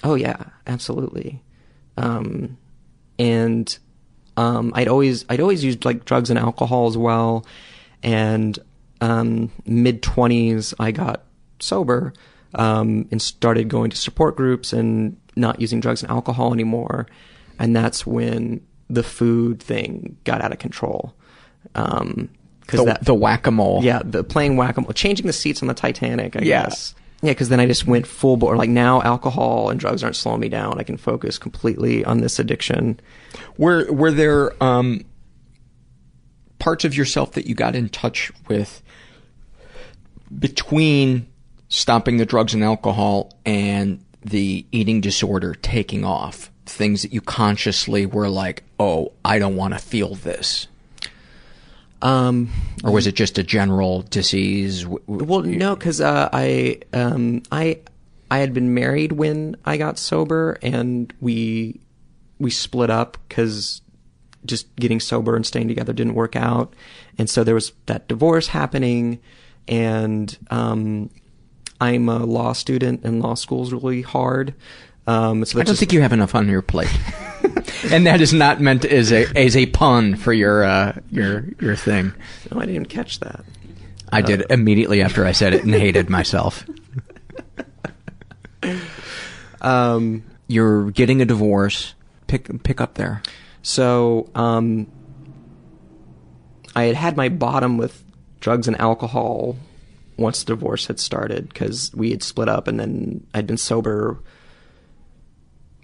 Oh yeah, absolutely. Um, and um, I'd always I'd always used like drugs and alcohol as well. And um, mid twenties, I got sober um, and started going to support groups and not using drugs and alcohol anymore. And that's when the food thing got out of control. Um, because the, that, the whack-a-mole. Yeah, the playing whack-a-mole, changing the seats on the Titanic. I Yeah. guess. Yeah, because then I just went full bore. Like now, alcohol and drugs aren't slowing me down. I can focus completely on this addiction. Were were there um, parts of yourself that you got in touch with between stopping the drugs and alcohol and the eating disorder taking off? Things that you consciously were like, "Oh, I don't want to feel this," Um, or was it just a general disease? Well, no, because uh, I um, I I had been married when I got sober, and we we split up because just getting sober and staying together didn't work out, and so there was that divorce happening, and um, I'm a law student, and law school's really hard. Um, so I don't just- think you have enough on your plate. and that is not meant as a as a pun for your uh, your your thing. No, I didn't even catch that. I did Uh, immediately after I said it and hated myself. Um, You're getting a divorce. Pick pick up there. So, um, I had had my bottom with drugs and alcohol once the divorce had started because we had split up and then I'd been sober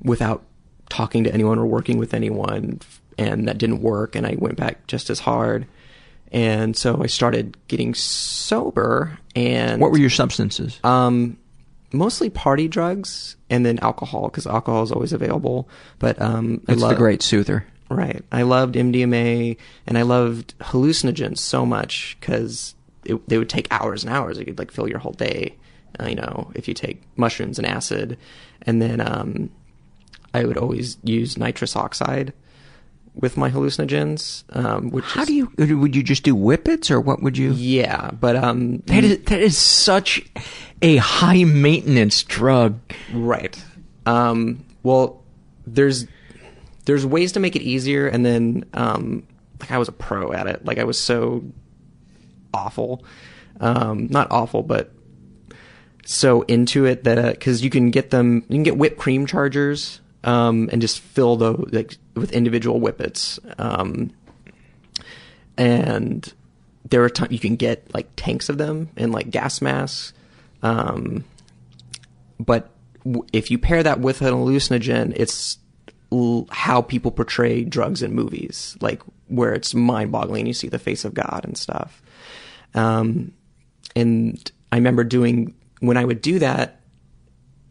without talking to anyone or working with anyone and that didn't work and I went back just as hard. And so I started getting sober and What were your substances? um, mostly party drugs and then alcohol because alcohol is always available. But um, I It's the love- great soother. Right. I loved MDMA and I loved hallucinogens so much because they would take hours and hours. It could like fill your whole day. uh, You know, if you take mushrooms and acid, and then um, I would always use nitrous oxide with my hallucinogens. Um, which How is- do you would you just do whippets or what would you? Yeah, but um, That is that is such a high maintenance drug. Right. Um, well, there's there's ways to make it easier, and then um, like I was a pro at it. Like I was so awful, um, not awful, but so into it that because you can get them, you can get whipped cream chargers, um, and just fill those like with individual whippets, um, and there are times you can get like tanks of them and like gas masks. Um, but w- if you pair that with an hallucinogen, it's l- how people portray drugs in movies, like where it's mind-boggling. You see the face of God and stuff. Um, and I remember doing when I would do that,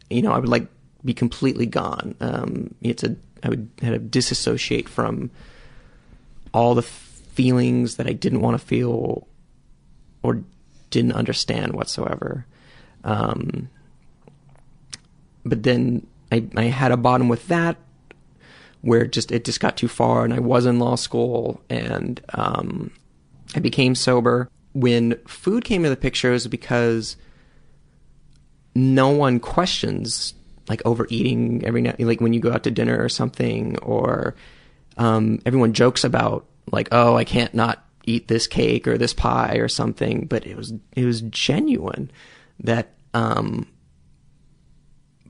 you know, I would like be completely gone. Um, it's a I would had to disassociate from all the feelings that I didn't want to feel or didn't understand whatsoever. Um, but then I, I had a bottom with that where it just it just got too far and I was in law school and um, I became sober. When food came into the picture it was because no one questions like overeating every night like when you go out to dinner or something or um, everyone jokes about like oh I can't not eat this cake or this pie or something but it was it was genuine that um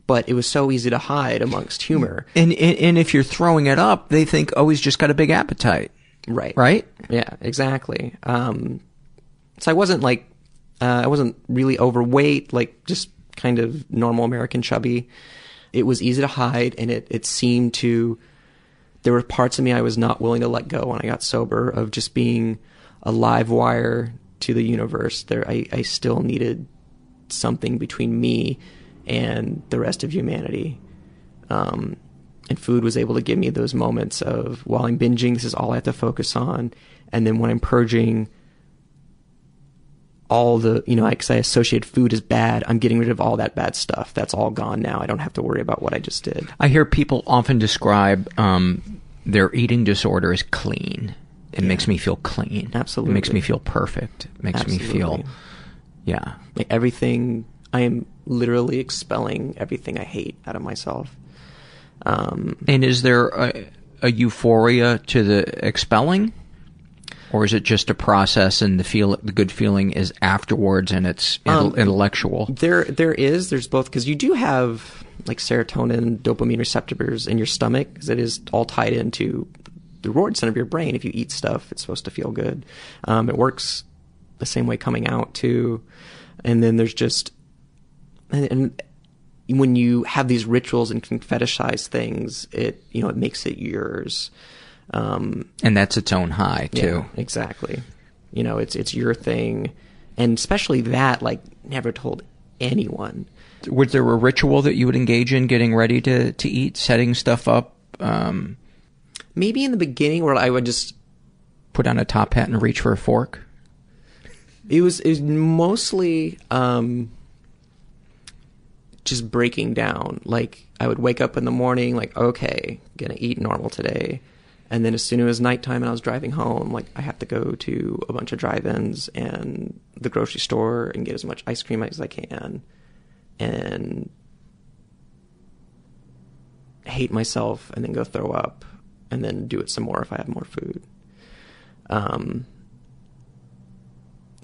but it was so easy to hide amongst humor And, and and if you're throwing it up, they think oh he's just got a big appetite. right Right? yeah exactly um so I wasn't like uh, I wasn't really overweight like just kind of normal American chubby it was easy to hide and it it seemed to there were parts of me I was not willing to let go when I got sober of just being a live wire to the universe. There, I, I still needed something between me and the rest of humanity. Um, and food was able to give me those moments of while I'm binging, this is all I have to focus on, and then when I'm purging, all the you know because I associate food as bad. I'm getting rid of all that bad stuff. That's all gone now. I don't have to worry about what I just did. I hear people often describe um, their eating disorder as clean. It makes me feel clean. Absolutely. It makes me feel perfect. It makes me feel, yeah. Like everything, I am literally expelling everything I hate out of myself. Um, And is there a, a euphoria to the expelling, or is it just a process and the feel the good feeling is afterwards and it's Um, intellectual? There, there is. There's both because you do have like serotonin, dopamine receptors in your stomach because it is all tied into the reward center of your brain. If you eat stuff, it's supposed to feel good. Um, it works the same way coming out too. And then there's just and, and when you have these rituals and can fetishize things, it you know it makes it yours. Um, And that's its own high too. yeah, exactly. You know, it's it's your thing, and especially that like never told anyone. Was there a ritual that you would engage in getting ready to, to eat, setting stuff up, um, Maybe in the beginning where I would just put on a top hat and reach for a fork? it was it was mostly um just breaking down. Like I would wake up in the morning, like okay, gonna eat normal today, and then as soon as it was nighttime and I was driving home, like I have to go to a bunch of drive-ins and the grocery store and get as much ice cream as I can, and hate myself and then go throw up and then do it some more if I have more food. Um,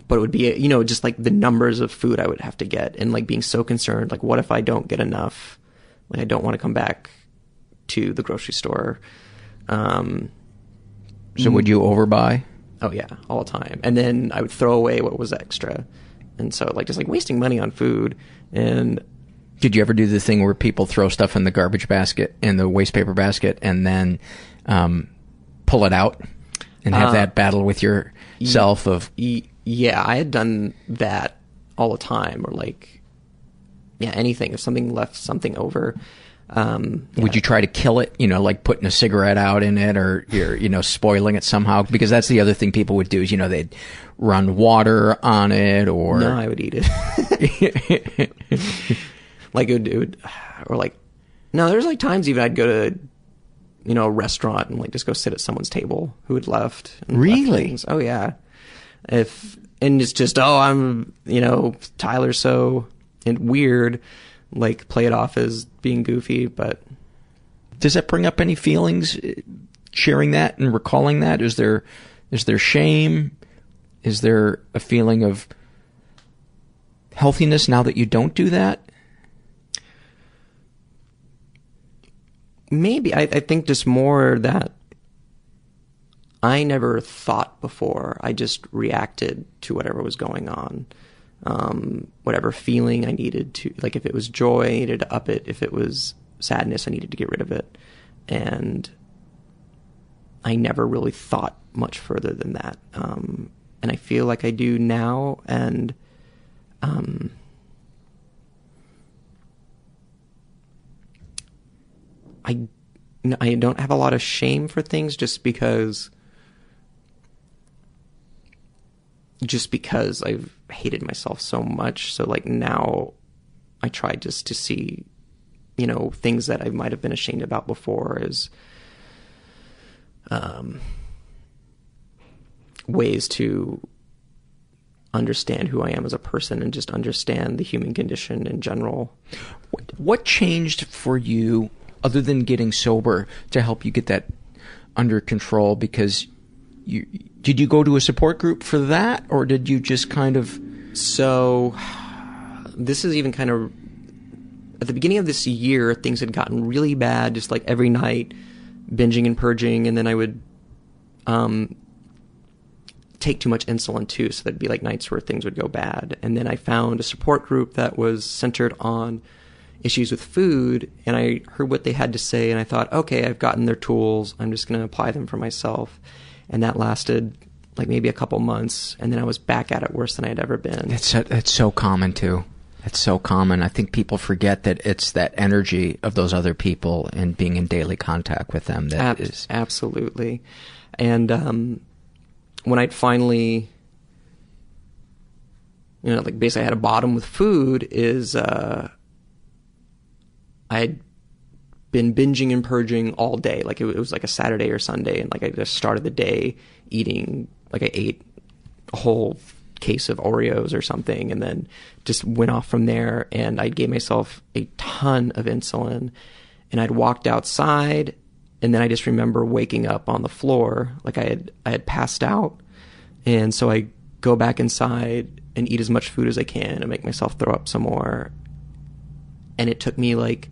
but it would be you know just like the numbers of food I would have to get and like being so concerned like what if I don't get enough? Like I don't want to come back to the grocery store um So would you overbuy? oh yeah all the time and then I would throw away what was extra and so like just like wasting money on food and Did you ever do the thing where people throw stuff in the garbage basket, in the waste paper basket, and then um, pull it out and have Uh, that battle with yourself of Y- yeah, I had done that all the time, or like, yeah, anything. If something left something over, um, Would you try to kill it? You know, like putting a cigarette out in it, or you're, you know, spoiling it somehow? Because that's the other thing people would do is, you know, they'd run water on it, or no, I would eat it. like it would, it would, or like, no, there's like times even I'd go to, you know, a restaurant and like just go sit at someone's table who had left. and left Really? Oh yeah. If and it's just oh I'm you know Tyler so and weird, like play it off as being goofy, but does that bring up any feelings? uh, Sharing that and recalling that, is there is there shame? Is there a feeling of healthiness now that you don't do that? maybe I, I think just more that I never thought before. I just reacted to whatever was going on. Um, whatever feeling I needed to, like if it was joy, I needed to up it. If it was sadness, I needed to get rid of it. And I never really thought much further than that. Um, and I feel like I do now. And, um, I, I don't have a lot of shame for things just because just because I've hated myself so much. So like now I try just to see, you know, things that I might have been ashamed about before as um ways to understand who I am as a person and just understand the human condition in general. What, what changed for you other than getting sober to help you get that under control because you did you go to a support group for that or did you just kind of so this is even kind of at the beginning of this year things had gotten really bad just like every night binging and purging and then I would um take too much insulin too so there'd be like nights where things would go bad. And then I found a support group that was centered on issues with food and I heard what they had to say and I thought okay I've gotten their tools. I'm just going to apply them for myself and that lasted like maybe a couple months and then I was back at it worse than I'd ever been That's so, that's so common too. That's so common. I think people forget that it's that energy of those other people and being in daily contact with them that Ab- is absolutely. And um, when I'd finally you know, like basically I had a bottom with food is uh, I had been binging and purging all day. Like it, it was like a Saturday or Sunday, and like I just started the day eating. Like I ate a whole case of Oreos or something, and then just went off from there. And I gave myself a ton of insulin, and I'd walked outside, and then I just remember waking up on the floor, like I had I had passed out, and so I go back inside and eat as much food as I can and make myself throw up some more. And it took me like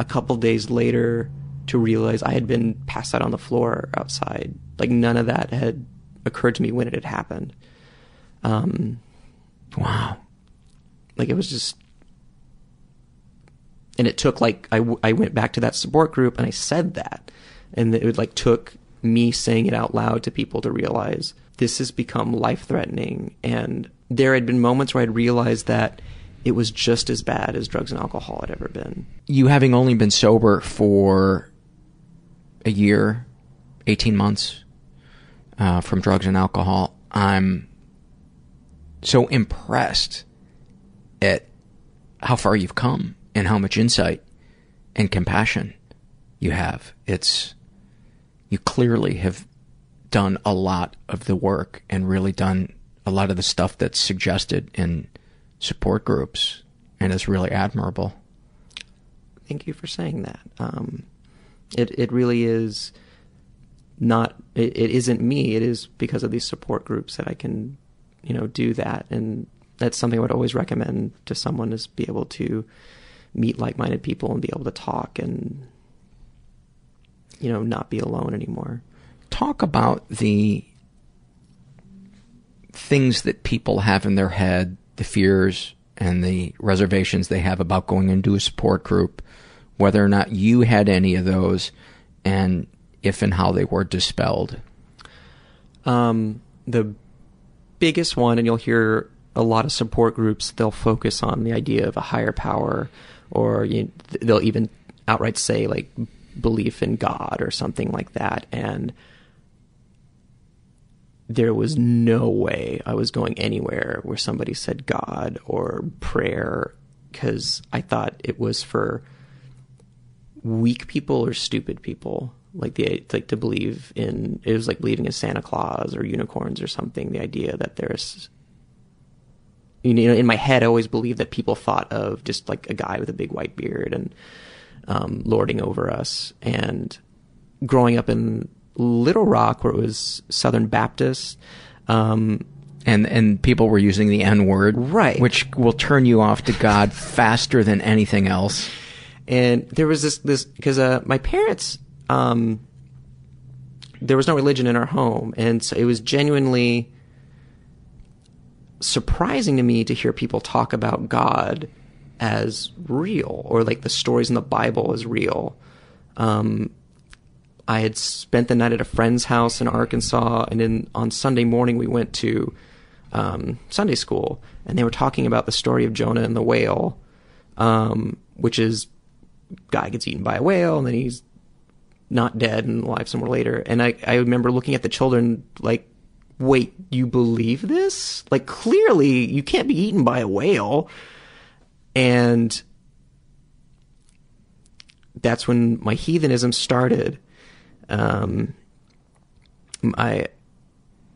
a couple days later to realize I had been passed out on the floor outside. Like none of that had occurred to me when it had happened. Um, wow. Like it was just, and it took like I, w- I went back to that support group and I said that, and it would like took me saying it out loud to people to realize this has become life threatening. And there had been moments where I'd realized that it was just as bad as drugs and alcohol had ever been. You having only been sober for a year, 18 months uh, from drugs and alcohol, I'm so impressed at how far you've come and how much insight and compassion you have. It's, you clearly have done a lot of the work and really done a lot of the stuff that's suggested in support groups and it's really admirable. Thank you for saying that. Um, it it really is not it, it isn't me. It is because of these support groups that I can, you know, do that, and that's something I would always recommend to someone is be able to meet like-minded people and be able to talk and you know not be alone anymore. Talk about the things that people have in their head, the fears and the reservations they have about going into a support group, whether or not you had any of those, and if and how they were dispelled. Um, the biggest one, and you'll hear a lot of support groups, they'll focus on the idea of a higher power, or you, they'll even outright say like belief in God or something like that. And there was no way I was going anywhere where somebody said God or prayer because I thought it was for weak people or stupid people. Like the like to believe in it was like believing in Santa Claus or unicorns or something. The idea that there's you know in my head I always believed that people thought of just like a guy with a big white beard and um, lording over us. And growing up in Little Rock, where it was Southern Baptist. Um, and and people were using the N word, right? Which will turn you off to God faster than anything else. And there was this this because uh, my parents, um, there was no religion in our home, and so it was genuinely surprising to me to hear people talk about God as real, or like the stories in the Bible as real. Um, I had spent the night at a friend's house in Arkansas, and then on Sunday morning we went to um, Sunday school, and they were talking about the story of Jonah and the whale, um, which is guy gets eaten by a whale, and then he's not dead and alive somewhere later. And I, I remember looking at the children like, wait, you believe this? Like clearly you can't be eaten by a whale. And that's when my heathenism started. Um, I,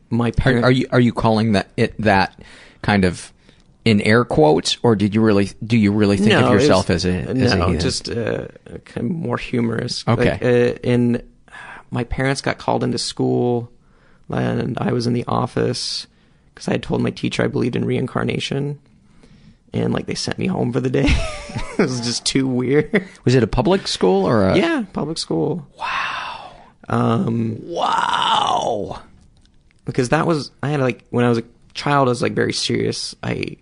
my parents. Are, are, you are you calling that it that kind of in air quotes, or did you really do you really think no, of yourself was, as a no, a just uh, kind of more humorous. Okay. Like, uh, in my parents got called into school, and I was in the office because I had told my teacher I believed in reincarnation and like they sent me home for the day. it was just too weird. Was it a public school or a Yeah, public school. Wow. Um wow. Because that was I had like when I was a child I was like very serious. I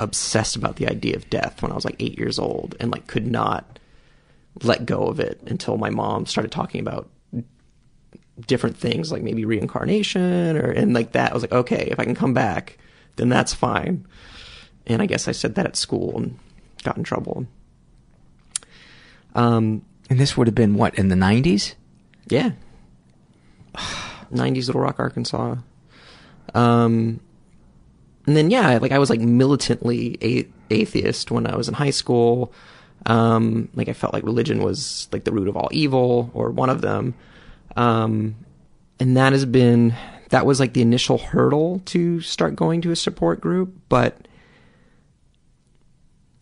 obsessed about the idea of death when I was like 8 years old and like could not let go of it until my mom started talking about different things like maybe reincarnation or and like that I was like okay, if I can come back then that's fine. And I guess I said that at school and got in trouble. Um, and this would have been what in the nineties? Yeah, nineties, Little Rock, Arkansas. Um, and then yeah, like I was like militantly a- atheist when I was in high school. Um, like I felt like religion was like the root of all evil or one of them. Um, and that has been that was like the initial hurdle to start going to a support group, but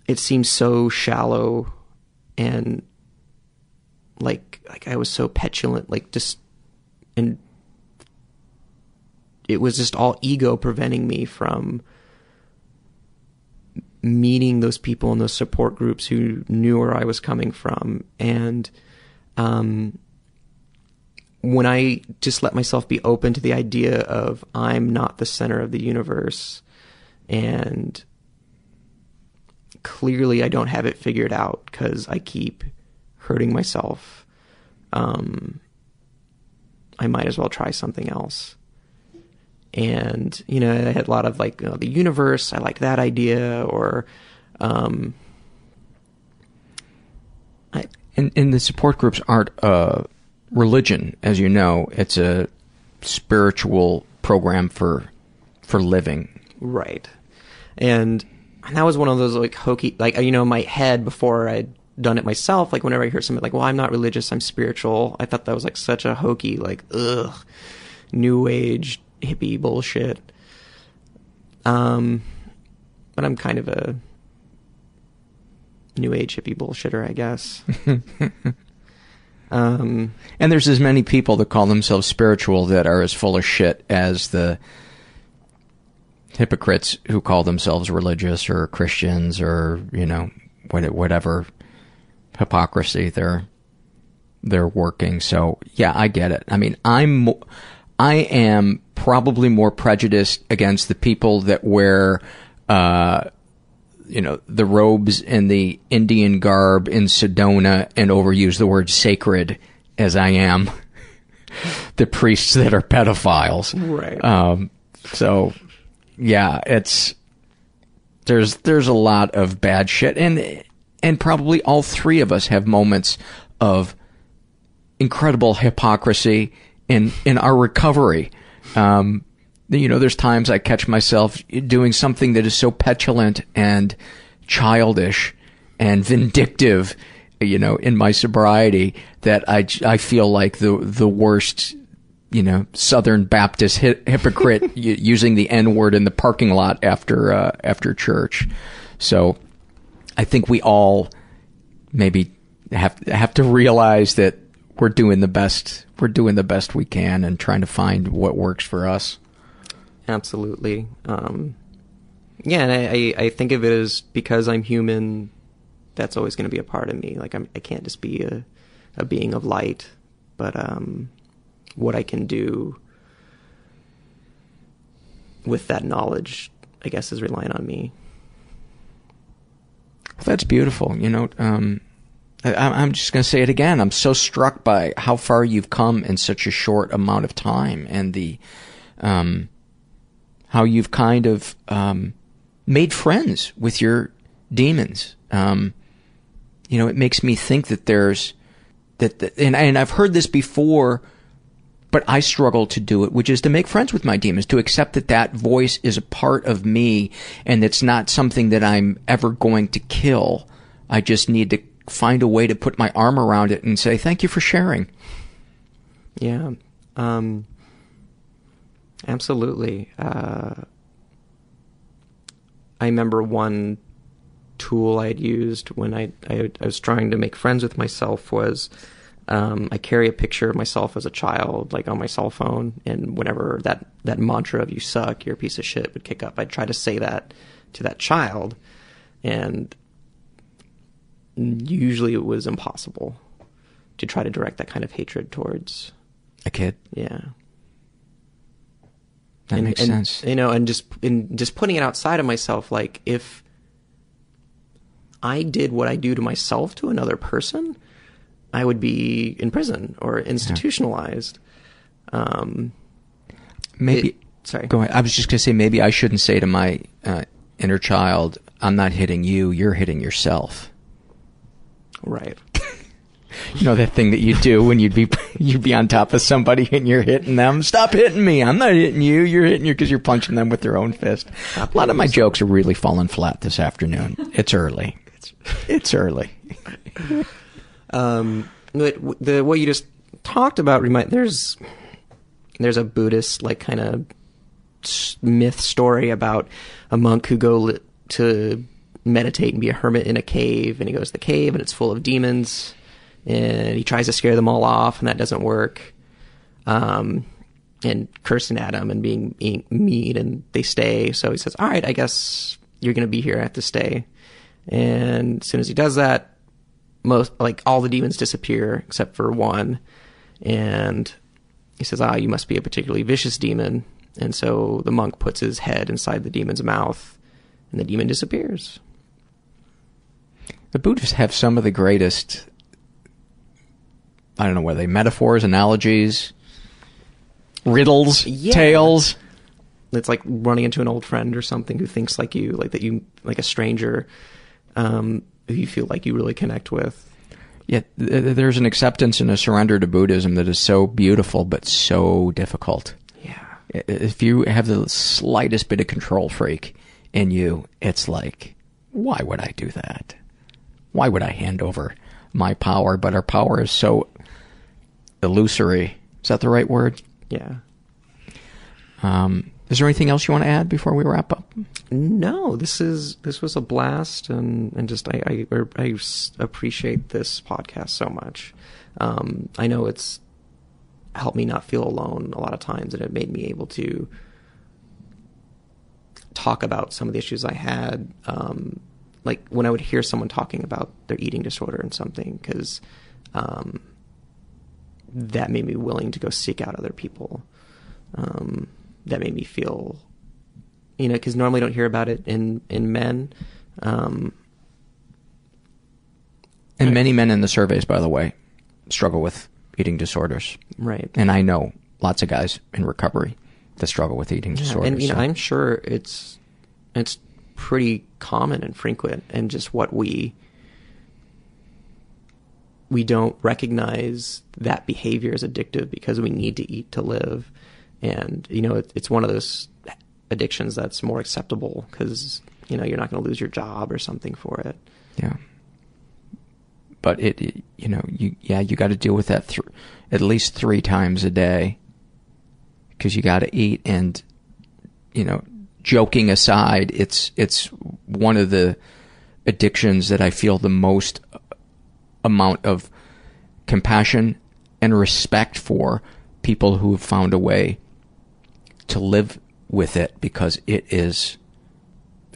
it seems so shallow and like like I was so petulant, like just and it was just all ego preventing me from meeting those people in those support groups who knew where I was coming from. And um, when I just let myself be open to the idea of I'm not the center of the universe and clearly I don't have it figured out because I keep hurting myself. Um, I might as well try something else. And, you know, I had a lot of like, you know, the universe, I liked that idea, or, um, I, And, and the support groups aren't uh, religion, as you know. It's a spiritual program for for living. Right. And, and that was one of those like hokey, like, you know, my head before I'd done it myself, like whenever I hear something like, well, I'm not religious, I'm spiritual, I thought that was like such a hokey, like, ugh, new age hippie bullshit. Um, but I'm kind of a new age hippie bullshitter, I guess. um, And there's as many people that call themselves spiritual that are as full of shit as the hypocrites who call themselves religious or Christians or you know whatever hypocrisy they're they're working. So yeah, I get it. I mean, I'm I am probably more prejudiced against the people that wear uh you know the robes and the Indian garb in Sedona and overuse the word sacred as I am the priests that are pedophiles. Right. Um so yeah, it's there's there's a lot of bad shit and and probably all three of us have moments of incredible hypocrisy in in our recovery. Um, you know, there's times I catch myself doing something that is so petulant and childish and vindictive, you know, in my sobriety that I I feel like the the worst. You know, Southern Baptist hi- hypocrite using the N word in the parking lot after uh, after church. So, I think we all maybe have have to realize that we're doing the best we're doing the best we can and trying to find what works for us. Absolutely. Um, yeah, and I, I, I think of it as because I'm human, that's always going to be a part of me. Like I'm, I can't just be a, a being of light, but um, what I can do with that knowledge, I guess, is relying on me. Well, that's beautiful. You know, um, I, I'm just going to say it again. I'm so struck by how far you've come in such a short amount of time, and the um, how you've kind of um, made friends with your demons. Um, you know, it makes me think that there's that, that and and I've heard this before, but I struggle to do it, which is to make friends with my demons, to accept that that voice is a part of me, and it's not something that I'm ever going to kill. I just need to find a way to put my arm around it and say thank you for sharing. Yeah. Um, absolutely. Uh, I remember one tool I'd used when I, I, I was trying to make friends with myself was um, I carry a picture of myself as a child, like on my cell phone, and whenever that, that mantra of "you suck, you're a piece of shit" would kick up, I'd try to say that to that child, and usually it was impossible to try to direct that kind of hatred towards a kid. Yeah. That and, makes and, sense. You know, and just in just putting it outside of myself, like if I did what I do to myself to another person, I would be in prison or institutionalized. Um, Maybe. it- sorry. Go ahead. I was just going to say maybe I shouldn't say to my uh, inner child, "I'm not hitting you. You're hitting yourself." Right. You know that thing that you do when you'd be you'd be on top of somebody and you're hitting them. Stop hitting me! I'm not hitting you. You're hitting you because you're punching them with their own fist. A lot of my jokes are really falling flat this afternoon. It's early. It's it's early. Um, but the what you just talked about remind there's there's a Buddhist like kind of myth story about a monk who go li- to meditate and be a hermit in a cave, and he goes to the cave and it's full of demons, and he tries to scare them all off, and that doesn't work. Um, and cursing at them and being, being mean, and they stay. So he says, "All right, I guess you're going to be here. I have to stay." And as soon as he does that, most like all the demons disappear except for one, and he says, "Ah, you must be a particularly vicious demon." And so the monk puts his head inside the demon's mouth, and the demon disappears. The Buddhists have some of the greatest. I don't know whether they metaphors, analogies, riddles, Yeah. tales. It's like running into an old friend or something who thinks like you, like that you, like a stranger, um, who you feel like you really connect with. Yeah, there's an acceptance and a surrender to Buddhism that is so beautiful but so difficult. Yeah. If you have the slightest bit of control freak in you, it's like, why would I do that? Why would I hand over my power? But our power is so illusory. Is that the right word? Yeah. Um, is there anything else you want to add before we wrap up? No, this is this was a blast, and and just I I, I appreciate this podcast so much. Um, I know it's helped me not feel alone a lot of times, and it made me able to talk about some of the issues I had. Um, like when I would hear someone talking about their eating disorder and something, because um, that made me willing to go seek out other people. Um, that made me feel you know, because normally don't hear about it in in men. Um, And many men in the surveys, by the way, struggle with eating disorders. Right. And I know lots of guys in recovery that struggle with eating yeah, disorders. and you know, so- I'm sure it's it's pretty common and frequent, and just what we we don't recognize that behavior as addictive because we need to eat to live, and you know, it, it's one of those addictions that's more acceptable because you know you're not going to lose your job or something for it. Yeah. But it, it- you know, you yeah, you got to deal with that th- at least three times a day because you got to eat. And you know, joking aside, it's it's one of the addictions that I feel the most amount of compassion and respect for people who have found a way to live with it because it is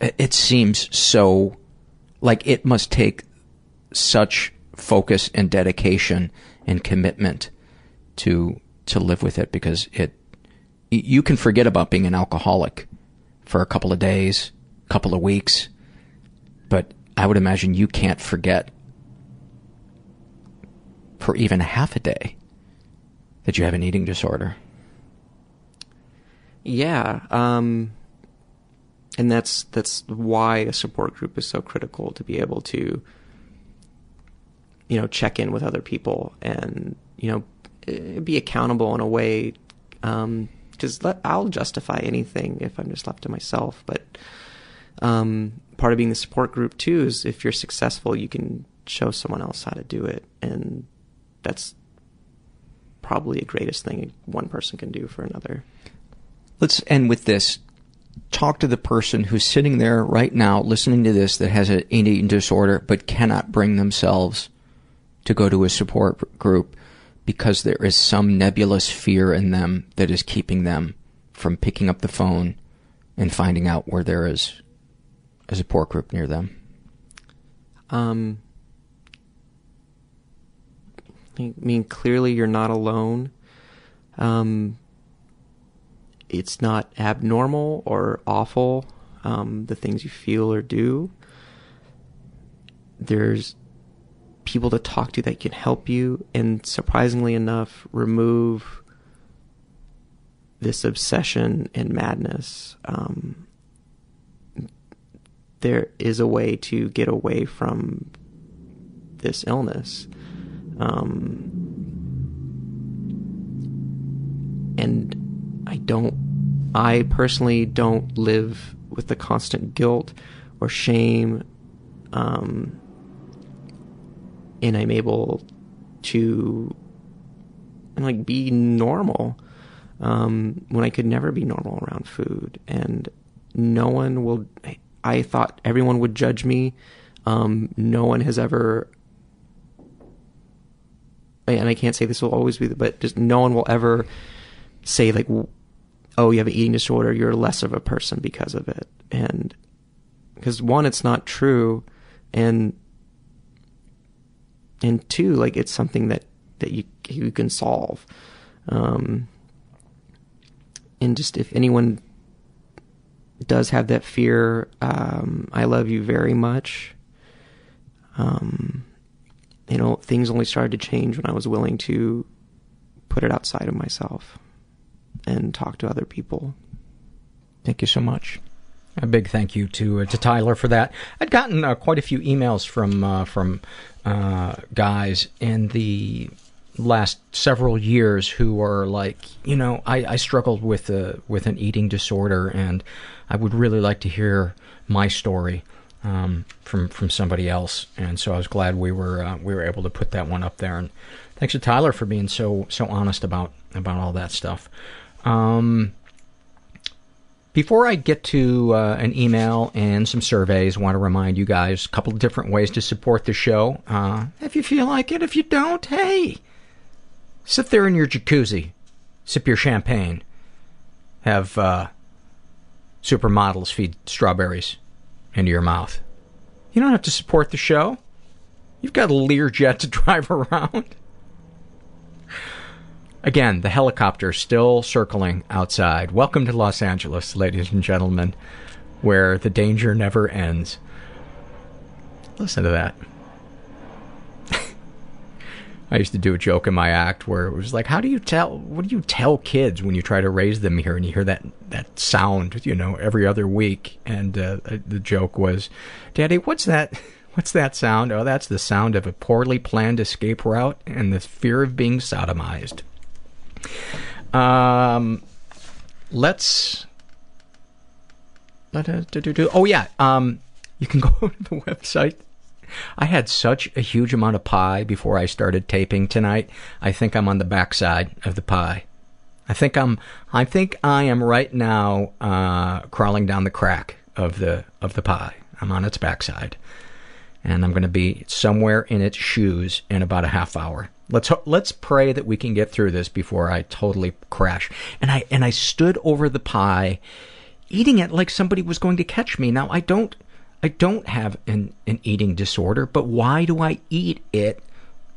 it seems so like it must take such focus and dedication and commitment to to live with it because it you can forget about being an alcoholic for a couple of days, couple of weeks, but I would imagine you can't forget for even half a day that you have an eating disorder. Yeah, um, and that's that's why a support group is so critical to be able to, you know, check in with other people and you know eh, be accountable in a way. Because I'll justify anything if I'm just left to myself, but um, part of being the support group too is if you're successful, you can show someone else how to do it, and that's probably the greatest thing one person can do for another. Let's end with this. Talk to the person who's sitting there right now listening to this that has an eating disorder but cannot bring themselves to go to a support group because there is some nebulous fear in them that is keeping them from picking up the phone and finding out where there is a support group near them. Um, I mean, clearly you're not alone. Um, it's not abnormal or awful, um, the things you feel or do. There's people to talk to that can help you, and surprisingly enough, remove this obsession and madness. Um, there is a way to get away from this illness. Um, and I don't, I personally don't live with the constant guilt or shame. Um, and I'm able to and like be normal um, when I could never be normal around food, and no one will. I thought everyone would judge me. Um, no one has ever, and I can't say this will always be, but just no one will ever say like, "Oh, you have an eating disorder. You're less of a person because of it." And because one, it's not true, and and two, like it's something that that you you can solve. Um, and just if anyone does have that fear, um, I love you very much. Um, you know, things only started to change when I was willing to put it outside of myself and talk to other people. Thank you so much. A big thank you to uh, to Tyler for that. I'd gotten uh, quite a few emails from uh, from uh, guys in the last several years who are like, you know, I, I struggled with a with an eating disorder, and I would really like to hear my story um, from from somebody else. And so I was glad we were uh, we were able to put that one up there. And thanks to Tyler for being so so honest about about all that stuff. Um, before I get to uh, an email and some surveys, I want to remind you guys a couple different ways to support the show. Uh, if you feel like it, if you don't, hey, sit there in your jacuzzi, sip your champagne, have uh, supermodels feed strawberries into your mouth. You don't have to support the show. You've got a Learjet to drive around. Again, the helicopter still circling outside. Welcome to Los Angeles, ladies and gentlemen, where the danger never ends. Listen to that. I used to do a joke in my act where it was like, how do you tell, what do you tell kids when you try to raise them here and you hear that, that sound, you know, every other week? And uh, the joke was, Daddy, what's that, what's that sound? Oh, that's the sound of a poorly planned escape route and the fear of being sodomized. Um, let's. Oh yeah, um, you can go to the website. I had such a huge amount of pie before I started taping tonight. I think I'm on the backside of the pie. I think I'm. I think I am right now uh, crawling down the crack of the of the pie. I'm on its backside, and I'm going to be somewhere in its shoes in about a half hour. Let's ho- let's pray that we can get through this before I totally crash. And I and I stood over the pie, eating it like somebody was going to catch me. Now I don't I don't have an an eating disorder, but why do I eat it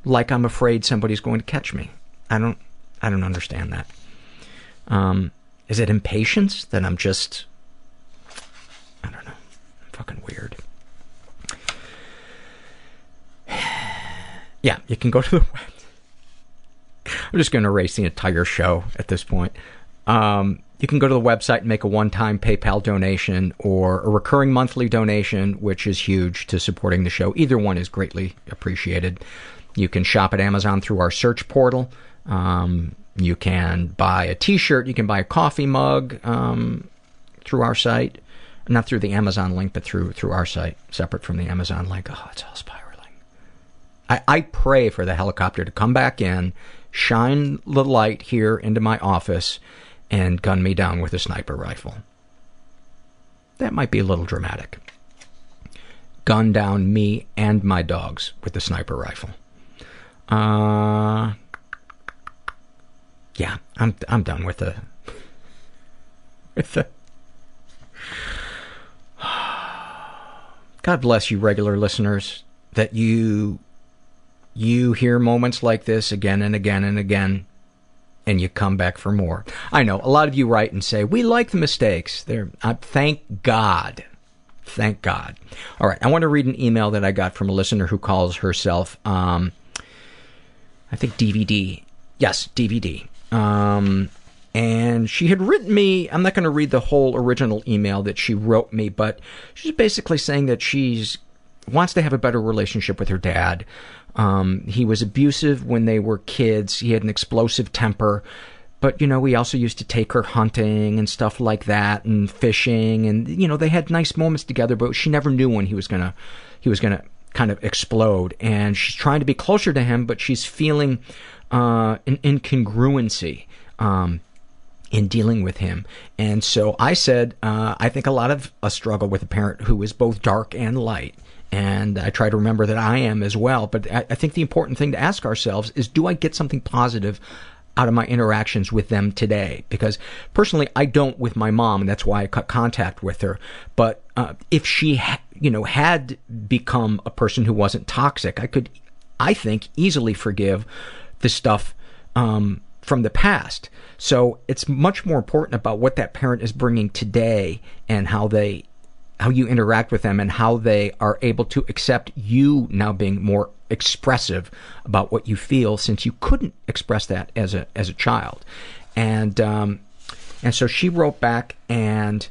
like I'm afraid somebody's going to catch me? I don't I don't understand that. Um, is it impatience that I'm just I don't know, fucking weird. yeah, you can go to the web I'm just going to erase the entire show at this point. Um, you can go to the website and make a one-time PayPal donation or a recurring monthly donation, which is huge to supporting the show. Either one is greatly appreciated. You can shop at Amazon through our search portal. Um, you can buy a T-shirt. You can buy a coffee mug um, through our site, not through the Amazon link, but through through our site, separate from the Amazon link. Oh, it's all spiraling. I, I pray for the helicopter to come back in shine the light here into my office and gun me down with a sniper rifle. That might be a little dramatic. Gun down me and my dogs with a sniper rifle. Uh, yeah, I'm I'm done with the with the. God bless you, regular listeners, that you you hear moments like this again and again and again, and you come back for more. I know a lot of you write and say we like the mistakes. There, uh, thank God, thank God. All right, I want to read an email that I got from a listener who calls herself, um, I think DVD. Yes, DVD. Um, and she had written me. I'm not going to read the whole original email that she wrote me, but she's basically saying that she's wants to have a better relationship with her dad Um, he was abusive when they were kids. He had an explosive temper. But, you know, we also used to take her hunting and stuff like that and fishing and, you know, they had nice moments together, but she never knew when he was gonna, he was gonna kind of explode. And she's trying to be closer to him, but she's feeling, uh, an incongruency. Um, in dealing with him. And so I said, uh, I think a lot of us struggle with a parent who is both dark and light. And I try to remember that I am as well. But I, I think the important thing to ask ourselves is do I get something positive out of my interactions with them today? Because personally, I don't with my mom, and that's why I cut contact with her. But uh, if she, ha- you know, had become a person who wasn't toxic, I could, I think, easily forgive the stuff um, from the past. So it's much more important about what that parent is bringing today and how they how you interact with them and how they are able to accept you now being more expressive about what you feel since you couldn't express that as a as a child. And um and so she wrote back and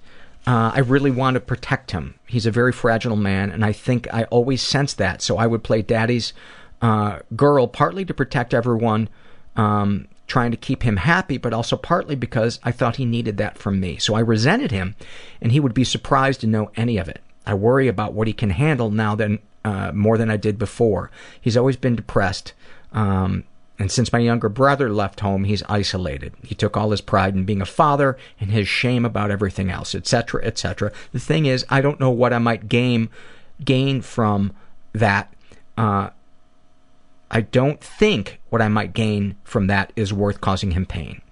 uh, I really want to protect him. He's a very fragile man, and I think I always sensed that. So I would play daddy's uh, girl, partly to protect everyone um, trying to keep him happy, but also partly because I thought he needed that from me. So I resented him, and he would be surprised to know any of it. I worry about what he can handle now than uh, more than I did before. He's always been depressed, um, and since my younger brother left home, he's isolated. He took all his pride in being a father and his shame about everything else, etc., etc. The thing is, I don't know what I might gain gain from that. Uh, I don't think what I might gain from that is worth causing him pain.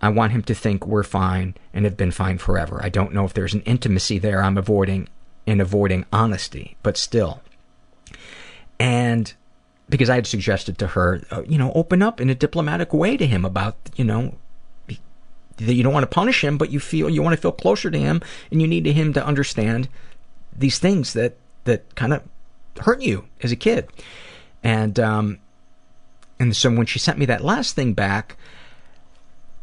I want him to think we're fine and have been fine forever. I don't know if there's an intimacy there I'm avoiding in avoiding honesty, but still. And because I had suggested to her, uh, you know, open up in a diplomatic way to him about, you know, that you don't want to punish him, but you feel you want to feel closer to him, and you need him to understand these things that that kind of hurt you as a kid. And um, and so when she sent me that last thing back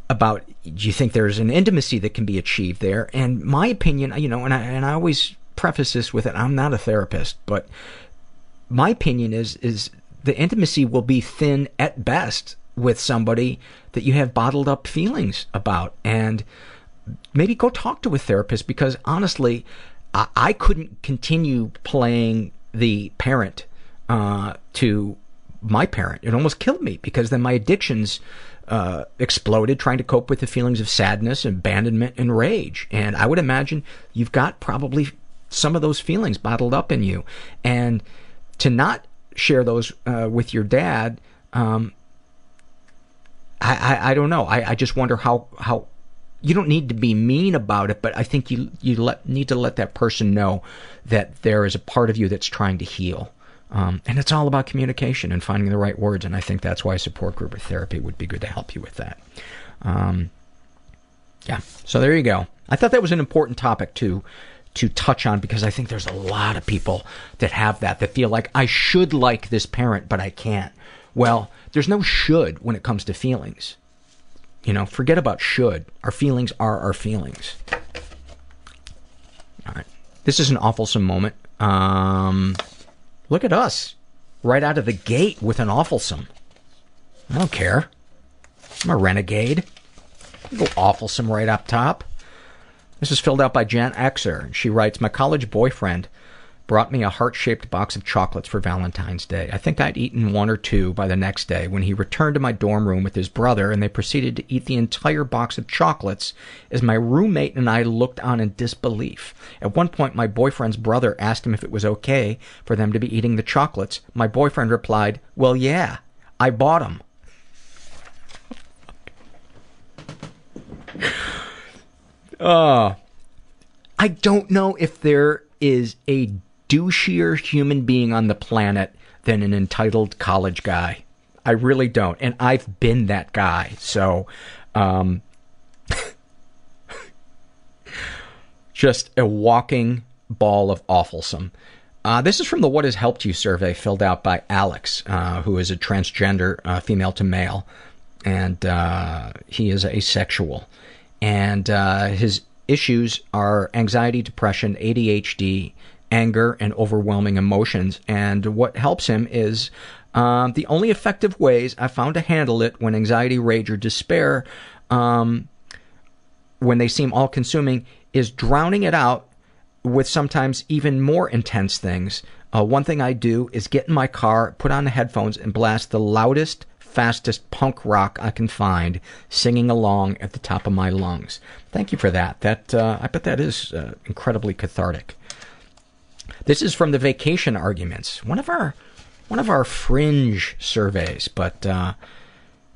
about do you think there's an intimacy that can be achieved there? And my opinion, you know, and I and I always preface this with it. I'm not a therapist, but my opinion is is the intimacy will be thin at best with somebody that you have bottled up feelings about, and maybe go talk to a therapist because honestly, I, I couldn't continue playing the parent uh, to my parent. It almost killed me because then my addictions uh, exploded trying to cope with the feelings of sadness, abandonment, and rage. And I would imagine you've got probably some of those feelings bottled up in you. And to not share those uh, with your dad, um, I, I, I don't know. I, I just wonder how, how you don't need to be mean about it, but I think you you let, need to let that person know that there is a part of you that's trying to heal. Um, and it's all about communication and finding the right words, and I think that's why support group or therapy would be good to help you with that. Um, yeah, so there you go. I thought that was an important topic to to touch on because I think there's a lot of people that have that that feel like I should like this parent, but I can't. Well, there's no should when it comes to feelings. You know, forget about should. Our feelings are our feelings. All right. This is an awfulsome moment. Um, look at us. Right out of the gate with an awfulsome. I don't care. I'm a renegade. Go awfulsome right up top. This is filled out by Jan Exer. She writes, My college boyfriend brought me a heart-shaped box of chocolates for Valentine's Day. I think I'd eaten one or two by the next day when he returned to my dorm room with his brother and they proceeded to eat the entire box of chocolates as my roommate and I looked on in disbelief. At one point, my boyfriend's brother asked him if it was okay for them to be eating the chocolates. My boyfriend replied, Well, yeah, I bought them. Uh, I don't know if there is a douchier human being on the planet than an entitled college guy. I really don't. And I've been that guy. So, um, just a walking ball of awfulsome. Uh, this is from the What Has Helped You survey filled out by Alex, uh, who is a transgender, uh, female to male, and uh, he is asexual. And uh, his issues are anxiety, depression, ADHD, anger, and overwhelming emotions. And what helps him is Um, the only effective ways I found to handle it when anxiety, rage, or despair, um, when they seem all consuming, is drowning it out with sometimes even more intense things. Uh, one thing I do is get in my car, put on the headphones, and blast the loudest, fastest punk rock I can find, singing along at the top of my lungs. Thank you for that. That uh, I bet that is uh, incredibly cathartic. This is from the vacation arguments, one of our one of our fringe surveys, but uh,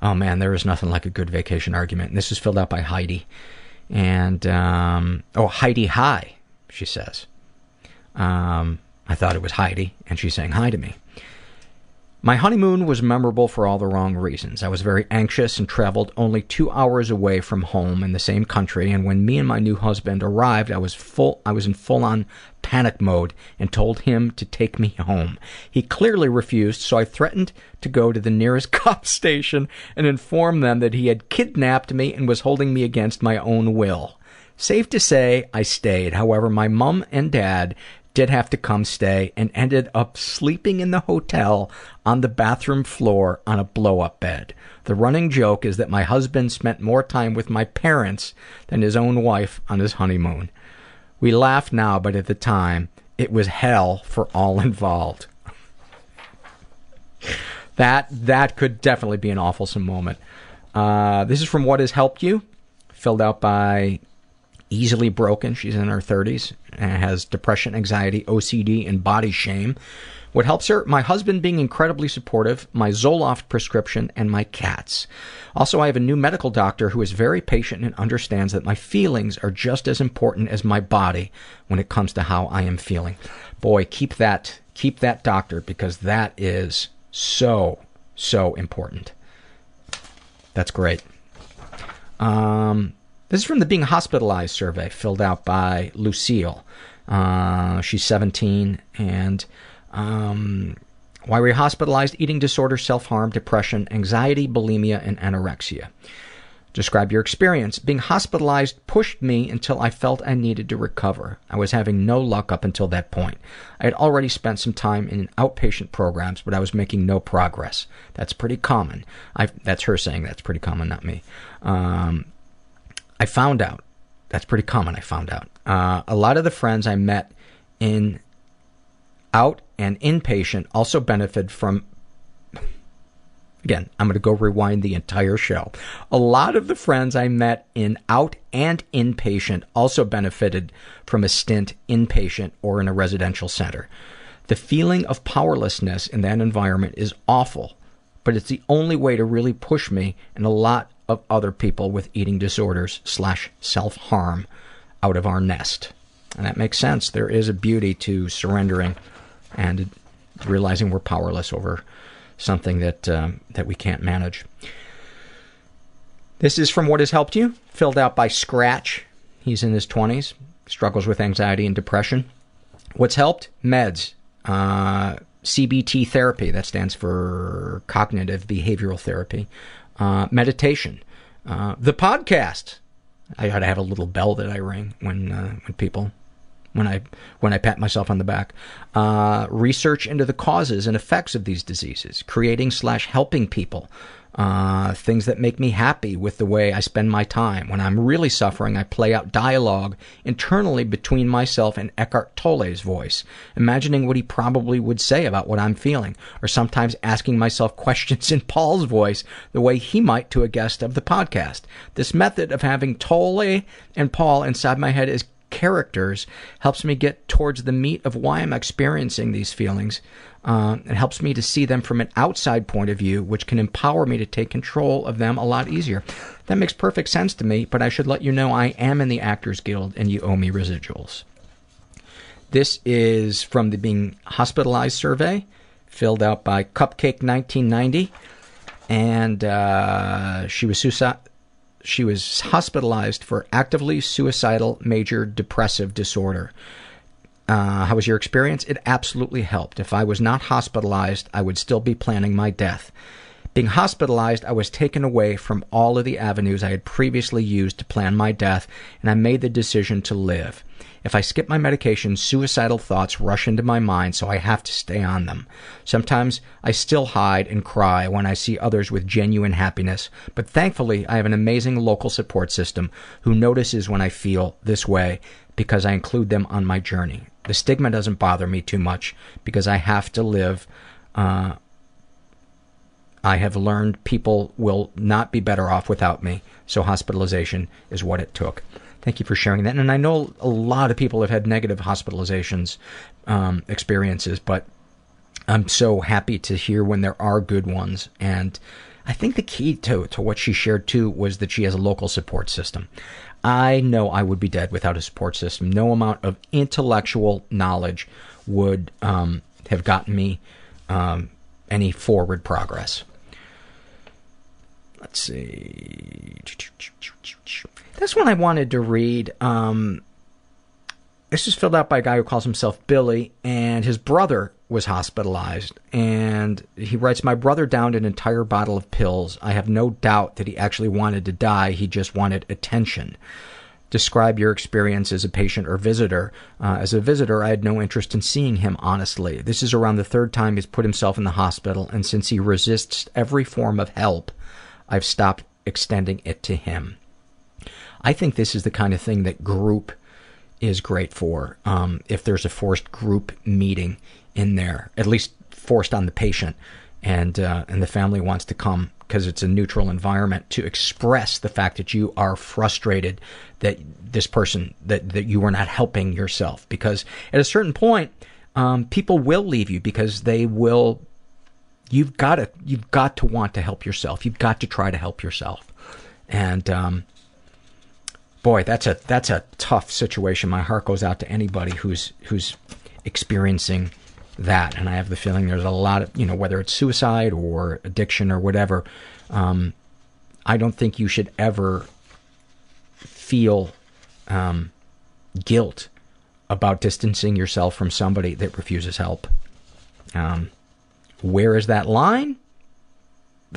oh man, there is nothing like a good vacation argument. And this is filled out by Heidi, and um, oh Heidi, hi, she says. Um, I thought it was Heidi, and she's saying hi to me. My honeymoon was memorable for all the wrong reasons. I was very anxious and traveled only two hours away from home in the same country, and when me and my new husband arrived, I was full I was in full on panic mode and told him to take me home. He clearly refused, so I threatened to go to the nearest cop station and inform them that he had kidnapped me and was holding me against my own will. Safe to say, I stayed. However, my mum and dad did have to come stay and ended up sleeping in the hotel on the bathroom floor on a blow up bed. The running joke is that my husband spent more time with my parents than his own wife on his honeymoon. We laugh now, but at the time, it was hell for all involved. that that could definitely be an awful moment. Uh, this is from What Has Helped You, filled out by easily broken. She's in her 30s and has depression, anxiety, OCD, and body shame. What helps her? My husband being incredibly supportive, my Zoloft prescription, and my cats. Also, I have a new medical doctor who is very patient and understands that my feelings are just as important as my body when it comes to how I am feeling. Boy, keep that keep that doctor because that is so so important. That's great. Um, this is from the Being Hospitalized survey filled out by Lucille. Uh, she's 17 and um, why were you hospitalized? Eating disorder, self-harm, depression, anxiety, bulimia, and anorexia. Describe your experience. Being hospitalized pushed me until I felt I needed to recover. I was having no luck up until that point. I had already spent some time in outpatient programs, but I was making no progress. That's pretty common. i that's her saying that's pretty common, not me. Um, I found out. That's pretty common, I found out. Uh, a lot of the friends I met in out and inpatient also benefit from Again, I'm going to go rewind the entire show. A lot of the friends I met in out and inpatient also benefited from a stint inpatient or in a residential center. The feeling of powerlessness in that environment is awful, but it's the only way to really push me and a lot of other people with eating disorders slash self-harm out of our nest. And that makes sense. There is a beauty to surrendering and realizing we're powerless over something that um, that we can't manage. This is from What Has Helped You, filled out by Scratch. He's in his 20s, struggles with anxiety and depression. What's helped? Meds. Uh, CBT therapy, that stands for cognitive behavioral therapy uh, meditation, uh, the podcast. I gotta have a little bell that I ring when uh, when people when I when I pat myself on the back. Uh, research into the causes and effects of these diseases, creating slash helping people uh, things that make me happy with the way I spend my time. When I'm really suffering, I play out dialogue internally between myself and Eckhart Tolle's voice, imagining what he probably would say about what I'm feeling, or sometimes asking myself questions in Paul's voice, the way he might to a guest of the podcast. This method of having Tolle and Paul inside my head is characters helps me get towards the meat of why I'm experiencing these feelings. Uh, it helps me to see them from an outside point of view, which can empower me to take control of them a lot easier. That makes perfect sense to me, but I should let you know I am in the Actors Guild and you owe me residuals. This is from the Being Hospitalized survey, filled out by Cupcake1990. And uh, she was suicide, she was hospitalized for actively suicidal major depressive disorder. Uh, how was your experience? It absolutely helped. If I was not hospitalized, I would still be planning my death. Being hospitalized, I was taken away from all of the avenues I had previously used to plan my death, and I made the decision to live. If I skip my medication, suicidal thoughts rush into my mind, so I have to stay on them. Sometimes I still hide and cry when I see others with genuine happiness, but thankfully I have an amazing local support system who notices when I feel this way because I include them on my journey. The stigma doesn't bother me too much because I have to live uh, I have learned people will not be better off without me, so hospitalization is what it took. Thank you for sharing that. And I know a lot of people have had negative hospitalizations um, experiences, but I'm so happy to hear when there are good ones. And I think the key to, to what she shared too was that she has a local support system. I know I would be dead without a support system. No amount of intellectual knowledge would um, have gotten me um, any forward progress. Let's see. This one I wanted to read. Um, this is filled out by a guy who calls himself Billy, and his brother was hospitalized. And he writes, My brother downed an entire bottle of pills. I have no doubt that he actually wanted to die, he just wanted attention. Describe your experience as a patient or visitor. Uh, as a visitor, I had no interest in seeing him, honestly. This is around the third time he's put himself in the hospital, and since he resists every form of help, I've stopped extending it to him. I think this is the kind of thing that group is great for. Um, if there's a forced group meeting in there, at least forced on the patient, and uh, and the family wants to come because it's a neutral environment to express the fact that you are frustrated that this person that that you are not helping yourself because at a certain point um, people will leave you because they will you've got to you've got to want to help yourself. You've got to try to help yourself. And um, boy, that's a that's a tough situation. My heart goes out to anybody who's who's experiencing that. And I have the feeling there's a lot of you know whether it's suicide or addiction or whatever. Um, I don't think you should ever feel um, guilt about distancing yourself from somebody that refuses help. Um, where is that line?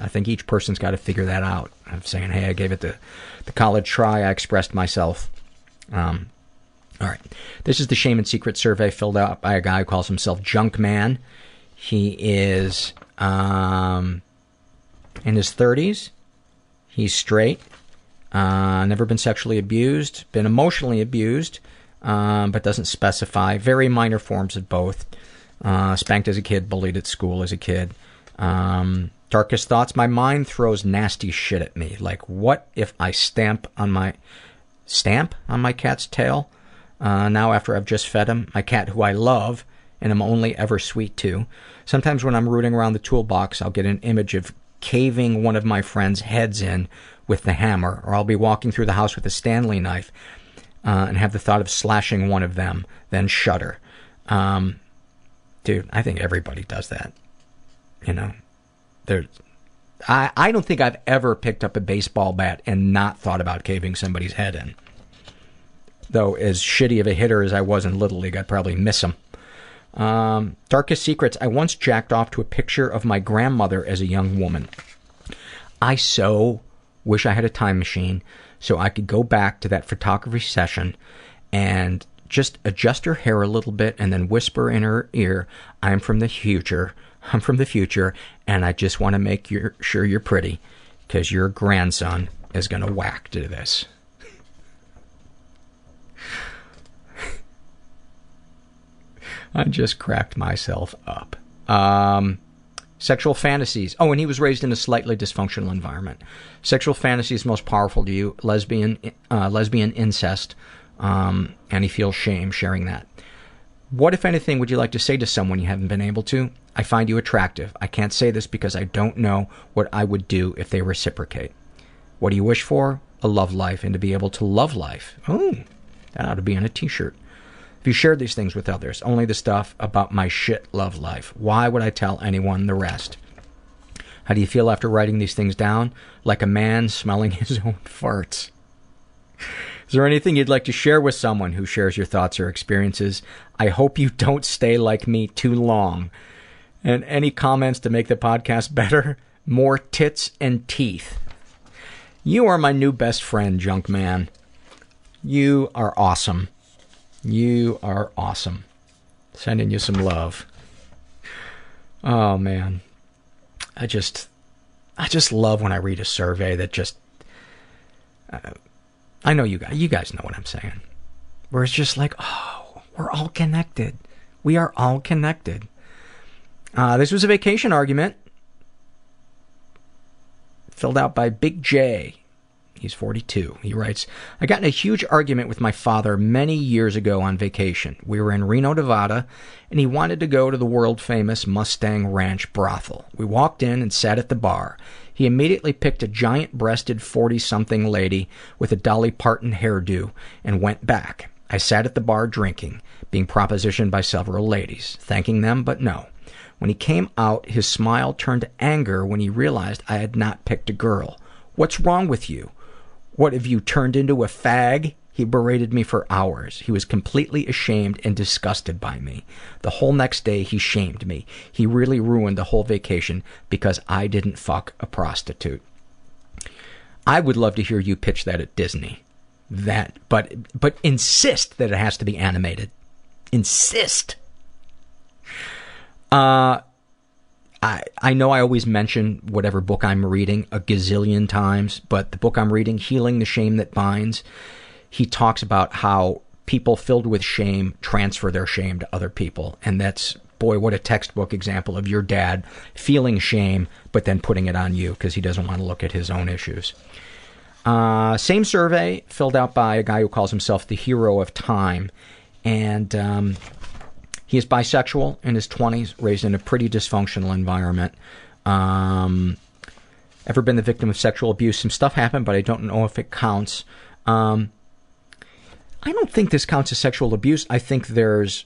I think each person's got to figure that out. Of saying, hey, I gave it the, the college try, I expressed myself. Um, all right. This is the Shame and Secret survey filled out by a guy who calls himself Junk Man. He is um, in his 30s. He's straight. Uh, never been sexually abused. Been emotionally abused, um, but doesn't specify. Very minor forms of both. Uh, spanked as a kid, bullied at school as a kid. Um, darkest thoughts. My mind throws nasty shit at me. Like, what if I stamp on my stamp on my cat's tail? Uh, now after I've just fed him, my cat who I love and am only ever sweet to. Sometimes when I'm rooting around the toolbox, I'll get an image of caving one of my friends' heads in with the hammer, or I'll be walking through the house with a Stanley knife uh, and have the thought of slashing one of them, then shudder. Um, dude, I think everybody does that. You know, there. I I don't think I've ever picked up a baseball bat and not thought about caving somebody's head in. Though as shitty of a hitter as I was in little league, I'd probably miss him. Um, darkest secrets. I once jacked off to a picture of my grandmother as a young woman. I so wish I had a time machine so I could go back to that photography session and just adjust her hair a little bit and then whisper in her ear, I'm from the future. I'm from the future and I just want to make your, sure you're pretty because your grandson is going to whack to this. I just cracked myself up. Um, sexual fantasies. Oh, and he was raised in a slightly dysfunctional environment. Sexual fantasies most powerful to you: lesbian, uh, lesbian incest, um, and he feels shame sharing that. What, if anything, would you like to say to someone you haven't been able to? I find you attractive. I can't say this because I don't know what I would do if they reciprocate. What do you wish for? A love life and to be able to love life. Oh, that ought to be on a t-shirt. If you shared these things with others, only the stuff about my shit love life. Why would I tell anyone the rest? How do you feel after writing these things down? Like a man smelling his own farts. Is there anything you'd like to share with someone who shares your thoughts or experiences? I hope you don't stay like me too long. And any comments to make the podcast better? More tits and teeth. You are my new best friend, junk man. You are awesome. You are awesome. Sending you some love. Oh man. I just I just love when I read a survey that just uh, I know you guys you guys know what I'm saying. Where it's just like, "Oh, we're all connected. We are all connected." Uh, this was a vacation argument filled out by Big J. He's 42. He writes, I got in a huge argument with my father many years ago on vacation. We were in Reno, Nevada, and he wanted to go to the world famous Mustang Ranch brothel. We walked in and sat at the bar. He immediately picked a giant breasted 40 something lady with a Dolly Parton hairdo and went back. I sat at the bar drinking, being propositioned by several ladies, thanking them, but no. When he came out, his smile turned to anger when he realized I had not picked a girl. What's wrong with you? What have you turned into a fag? He berated me for hours. He was completely ashamed and disgusted by me. The whole next day he shamed me. He really ruined the whole vacation because I didn't fuck a prostitute. I would love to hear you pitch that at Disney. That, but, but insist that it has to be animated. Insist. Uh, I, I know I always mention whatever book I'm reading a gazillion times, but the book I'm reading, Healing the Shame That Binds, he talks about how people filled with shame transfer their shame to other people. And that's, boy, what a textbook example of your dad feeling shame, but then putting it on you because he doesn't want to look at his own issues. Uh, same survey filled out by a guy who calls himself the hero of time. And um, he is bisexual in his 20s, raised in a pretty dysfunctional environment. Um, ever been the victim of sexual abuse? Some stuff happened, but I don't know if it counts. Um, I don't think this counts as sexual abuse. I think there's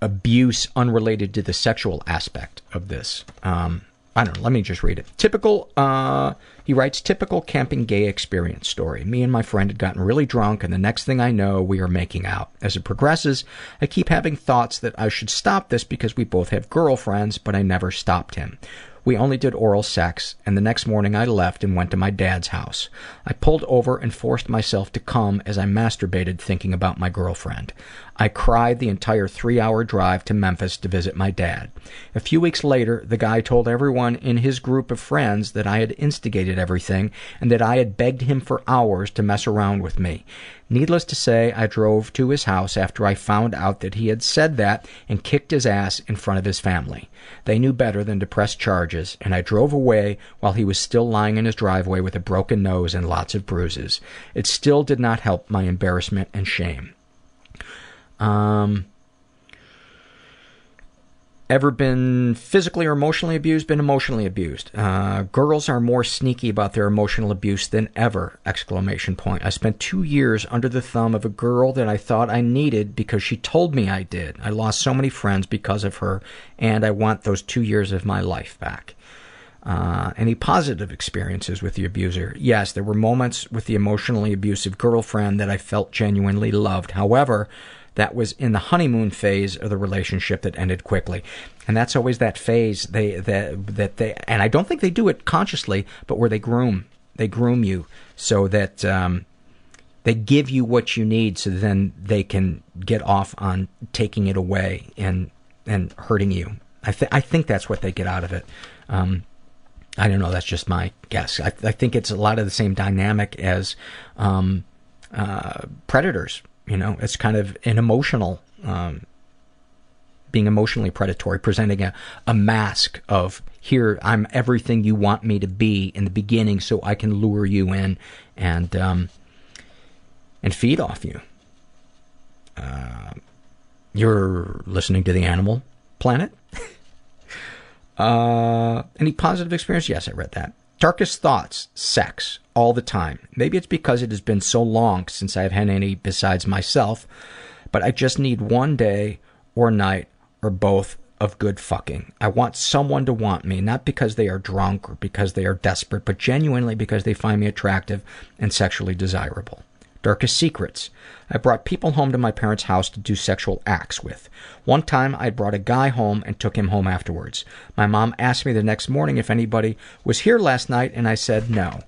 abuse unrelated to the sexual aspect of this. Um, I don't know. Let me just read it. Typical, uh, he writes, typical camping gay experience story. Me and my friend had gotten really drunk, and the next thing I know, we are making out. As it progresses, I keep having thoughts that I should stop this because we both have girlfriends, but I never stopped him. We only did oral sex, and the next morning I left and went to my dad's house. I pulled over and forced myself to come as I masturbated thinking about my girlfriend. I cried the entire three hour drive to Memphis to visit my dad. A few weeks later, the guy told everyone in his group of friends that I had instigated everything and that I had begged him for hours to mess around with me. Needless to say, I drove to his house after I found out that he had said that and kicked his ass in front of his family. They knew better than to press charges, and I drove away while he was still lying in his driveway with a broken nose and lots of bruises. It still did not help my embarrassment and shame. Um, ever been physically or emotionally abused? Been emotionally abused. Uh, girls are more sneaky about their emotional abuse than ever! Exclamation point. I spent two years under the thumb of a girl that I thought I needed because she told me I did. I lost so many friends because of her, and I want those two years of my life back. Uh, any positive experiences with the abuser? Yes, there were moments with the emotionally abusive girlfriend that I felt genuinely loved. However, that was in the honeymoon phase of the relationship that ended quickly. And that's always that phase they that that they and I don't think they do it consciously, but where they groom they groom you so that um, they give you what you need, so then they can get off on taking it away and and hurting you. I th- I think that's what they get out of it. Um, I don't know. That's just my guess. I, I think it's a lot of the same dynamic as um, uh, predators you know, it's kind of an emotional, um, being emotionally predatory, presenting a, a mask of here I'm everything you want me to be in the beginning, so I can lure you in and um, and feed off you. Uh, you're listening to the Animal Planet. uh, any positive experience? Yes, I read that. Darkest thoughts, sex, all the time. Maybe it's because it has been so long since I've had any besides myself, but I just need one day or night or both of good fucking. I want someone to want me, not because they are drunk or because they are desperate, but genuinely because they find me attractive and sexually desirable. Darkest secrets. I brought people home to my parents' house to do sexual acts with. One time, I brought a guy home and took him home afterwards. My mom asked me the next morning if anybody was here last night, and I said no.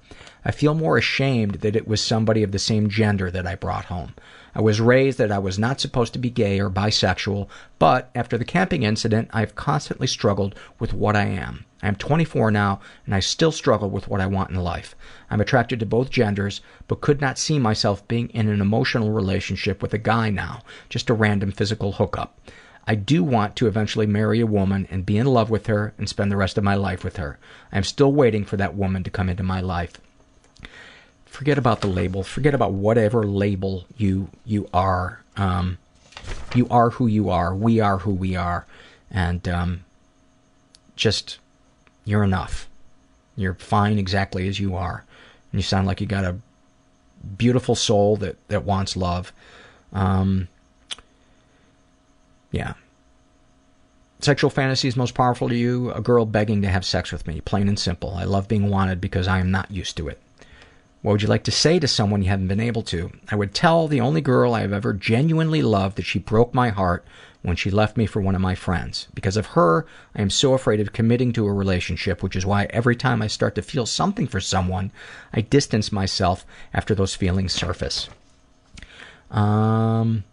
I feel more ashamed that it was somebody of the same gender that I brought home. I was raised that I was not supposed to be gay or bisexual, but after the camping incident, I've constantly struggled with what I am. I am 24 now, and I still struggle with what I want in life. I'm attracted to both genders, but could not see myself being in an emotional relationship with a guy now, just a random physical hookup. I do want to eventually marry a woman and be in love with her and spend the rest of my life with her. I am still waiting for that woman to come into my life. Forget about the label. Forget about whatever label you you are. Um, you are who you are. We are who we are, and um, just you're enough. You're fine exactly as you are. And you sound like you got a beautiful soul that, that wants love. Um, yeah. Sexual fantasies most powerful to you? A girl begging to have sex with me. Plain and simple. I love being wanted because I am not used to it. What would you like to say to someone you haven't been able to? I would tell the only girl I have ever genuinely loved that she broke my heart when she left me for one of my friends. Because of her, I am so afraid of committing to a relationship, which is why every time I start to feel something for someone, I distance myself after those feelings surface. Um,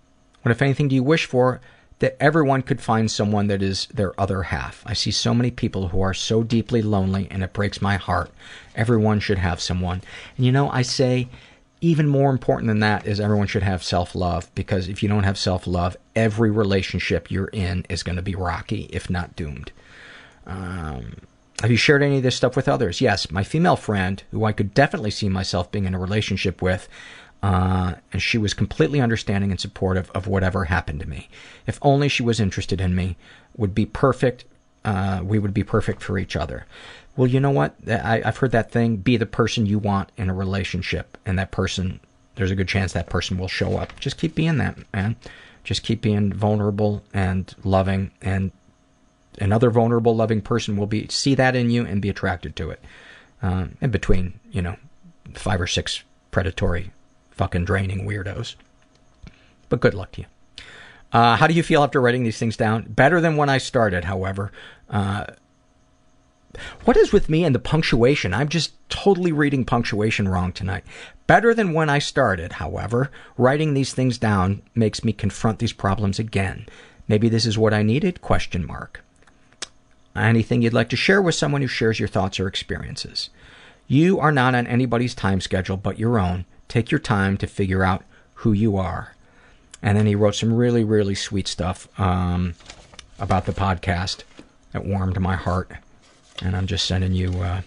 what, if anything, do you wish for? That everyone could find someone that is their other half. I see so many people who are so deeply lonely, and it breaks my heart. Everyone should have someone. And you know, I say, even more important than that is everyone should have self-love because if you don't have self-love, every relationship you're in is going to be rocky, if not doomed. Um, have you shared any of this stuff with others? Yes, my female friend, who I could definitely see myself being in a relationship with, and she was completely understanding and supportive of whatever happened to me. If only she was interested in me, would be perfect. Uh, we would be perfect for each other. Well, you know what? I, I've heard that thing: be the person you want in a relationship, and that person, there's a good chance that person will show up. Just keep being that, man. Just keep being vulnerable and loving, and another vulnerable, loving person will be see that in you and be attracted to it. Um, in between, you know, five or six predatory, fucking draining weirdos. But good luck to you. Uh, how do you feel after writing these things down? Better than when I started, however. Uh, what is with me and the punctuation? I'm just totally reading punctuation wrong tonight. Better than when I started, however. Writing these things down makes me confront these problems again. Maybe this is what I needed? Question mark. Anything you'd like to share with someone who shares your thoughts or experiences? You are not on anybody's time schedule but your own. Take your time to figure out who you are. And then he wrote some really, really sweet stuff um, about the podcast that warmed my heart. And I'm just sending you, uh,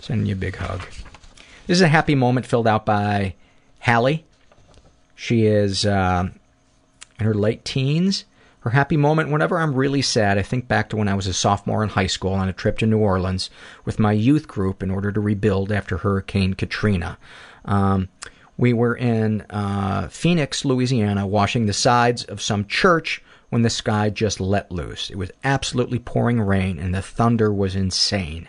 sending you a big hug. This is a happy moment filled out by Hallie. She is uh, in her late teens. Her happy moment, whenever I'm really sad, I think back to when I was a sophomore in high school on a trip to New Orleans with my youth group in order to rebuild after Hurricane Katrina. Um, we were in uh, Phoenix, Louisiana, washing the sides of some church when the sky just let loose. It was absolutely pouring rain, and the thunder was insane.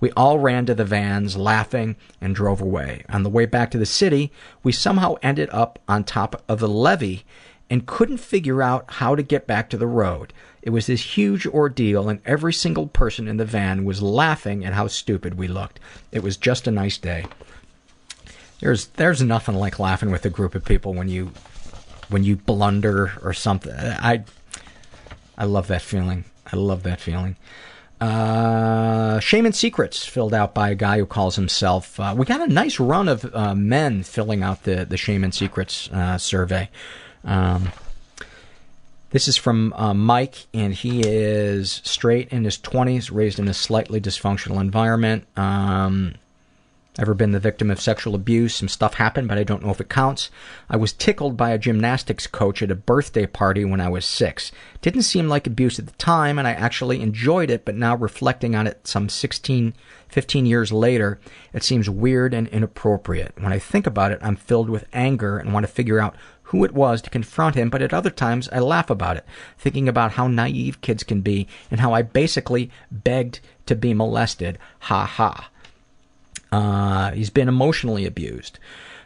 We all ran to the vans, laughing, and drove away. On the way back to the city, we somehow ended up on top of the levee and couldn't figure out how to get back to the road. It was this huge ordeal, and every single person in the van was laughing at how stupid we looked. It was just a nice day. There's there's nothing like laughing with a group of people when you when you blunder or something. I I love that feeling. I love that feeling. Uh, Shame and Secrets, filled out by a guy who calls himself. Uh, we got a nice run of uh, men filling out the the Shame and Secrets uh, survey. Um, this is from uh, Mike, and he is straight in his 20s, raised in a slightly dysfunctional environment. Um, Ever been the victim of sexual abuse? Some stuff happened, but I don't know if it counts. I was tickled by a gymnastics coach at a birthday party when I was six. Didn't seem like abuse at the time, and I actually enjoyed it, but now reflecting on it some 16, 15 years later, it seems weird and inappropriate. When I think about it, I'm filled with anger and want to figure out who it was to confront him, but at other times I laugh about it, thinking about how naive kids can be and how I basically begged to be molested. Ha ha. Uh, he's been emotionally abused.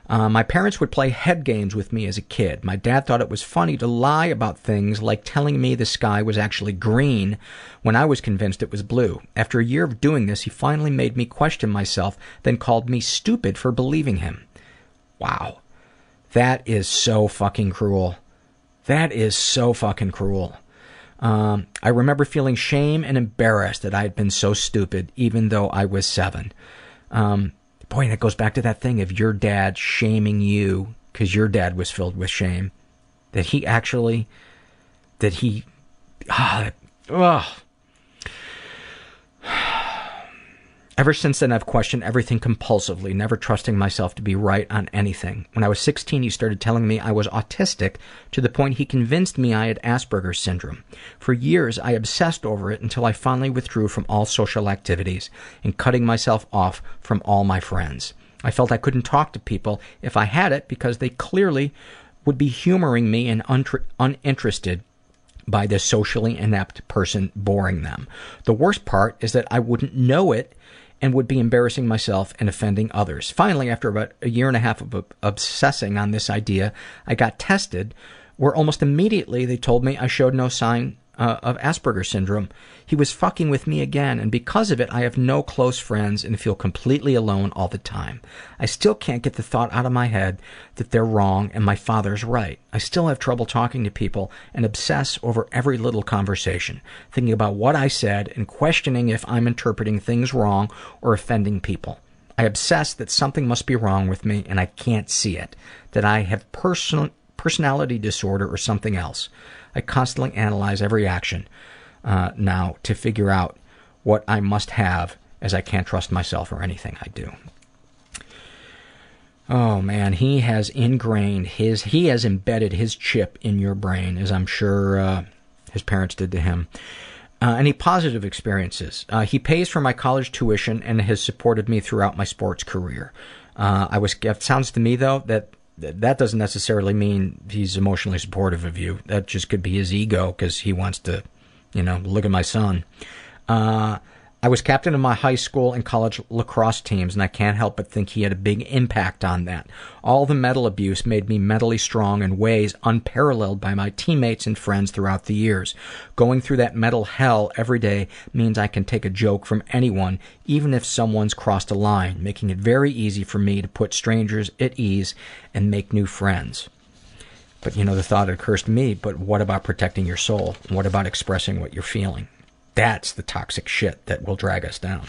Uh, my parents would play head games with me as a kid. My dad thought it was funny to lie about things like telling me the sky was actually green when I was convinced it was blue. After a year of doing this, he finally made me question myself, then called me stupid for believing him. Wow. That is so fucking cruel. That is so fucking cruel. Um, I remember feeling shame and embarrassed that I had been so stupid, even though I was seven. Um, boy, that goes back to that thing of your dad shaming you because your dad was filled with shame. That he actually, that he, ah, ugh. Ever since then, I've questioned everything compulsively, never trusting myself to be right on anything. When I was 16, he started telling me I was autistic to the point he convinced me I had Asperger's syndrome. For years, I obsessed over it until I finally withdrew from all social activities and cutting myself off from all my friends. I felt I couldn't talk to people if I had it because they clearly would be humoring me and uninterested by this socially inept person boring them. The worst part is that I wouldn't know it and would be embarrassing myself and offending others. Finally, after about a year and a half of obsessing on this idea, I got tested, where almost immediately they told me I showed no sign uh, of Asperger's syndrome. He was fucking with me again, and because of it, I have no close friends and feel completely alone all the time. I still can't get the thought out of my head that they're wrong and my father's right. I still have trouble talking to people and obsess over every little conversation, thinking about what I said and questioning if I'm interpreting things wrong or offending people. I obsess that something must be wrong with me and I can't see it, that I have person- personality disorder or something else. I constantly analyze every action uh, now to figure out what I must have as I can't trust myself or anything I do. Oh man, he has ingrained his, he has embedded his chip in your brain, as I'm sure uh, his parents did to him. Uh, any positive experiences? Uh, he pays for my college tuition and has supported me throughout my sports career. Uh, I was. It sounds to me though that that doesn't necessarily mean he's emotionally supportive of you. That just could be his ego because he wants to, you know, look at my son. Uh, I was captain of my high school and college lacrosse teams, and I can't help but think he had a big impact on that. All the mental abuse made me mentally strong in ways unparalleled by my teammates and friends throughout the years. Going through that mental hell every day means I can take a joke from anyone, even if someone's crossed a line, making it very easy for me to put strangers at ease and make new friends. But you know, the thought occurs to me, but what about protecting your soul? What about expressing what you're feeling? That's the toxic shit that will drag us down.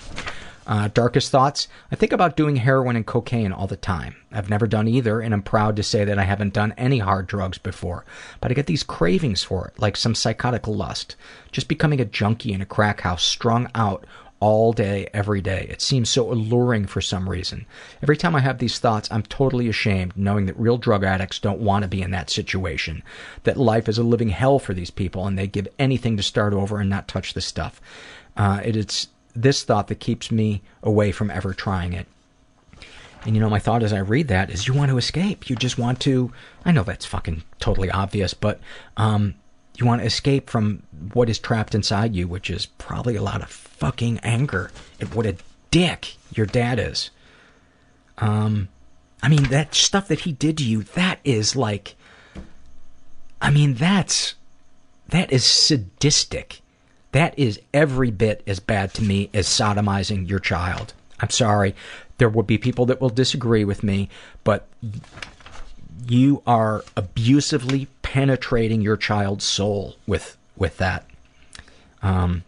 Uh, darkest thoughts? I think about doing heroin and cocaine all the time. I've never done either, and I'm proud to say that I haven't done any hard drugs before. But I get these cravings for it, like some psychotic lust. Just becoming a junkie in a crack house, strung out all day, every day. It seems so alluring for some reason. Every time I have these thoughts, I'm totally ashamed knowing that real drug addicts don't want to be in that situation. That life is a living hell for these people and they give anything to start over and not touch the stuff. Uh, it, it's this thought that keeps me away from ever trying it. And you know, my thought as I read that is you want to escape. You just want to, I know that's fucking totally obvious, but, um, you want to escape from what is trapped inside you, which is probably a lot of fucking anger at what a dick your dad is. Um, I mean, that stuff that he did to you, that is like, I mean, that's, that is sadistic. That is every bit as bad to me as sodomizing your child. I'm sorry. There will be people that will disagree with me, but you are abusively penetrating your child's soul with with that. Um,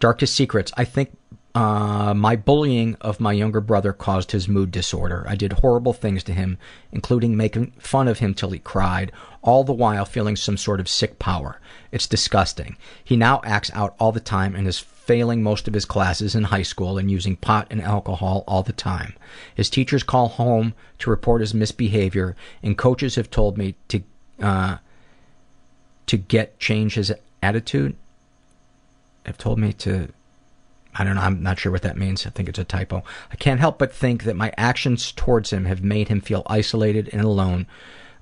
darkest secrets. I think uh, my bullying of my younger brother caused his mood disorder. I did horrible things to him, including making fun of him till he cried, all the while feeling some sort of sick power. It's disgusting. He now acts out all the time and is failing most of his classes in high school and using pot and alcohol all the time. His teachers call home to report his misbehavior, and coaches have told me to uh, to get change his attitude. Have told me to I don't know, I'm not sure what that means. I think it's a typo. I can't help but think that my actions towards him have made him feel isolated and alone,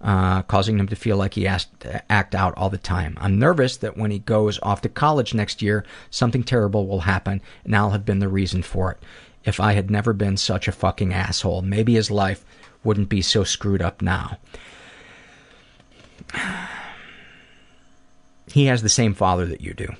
uh, causing him to feel like he has to act out all the time. I'm nervous that when he goes off to college next year, something terrible will happen and I'll have been the reason for it. if I had never been such a fucking asshole. Maybe his life wouldn't be so screwed up now. He has the same father that you do.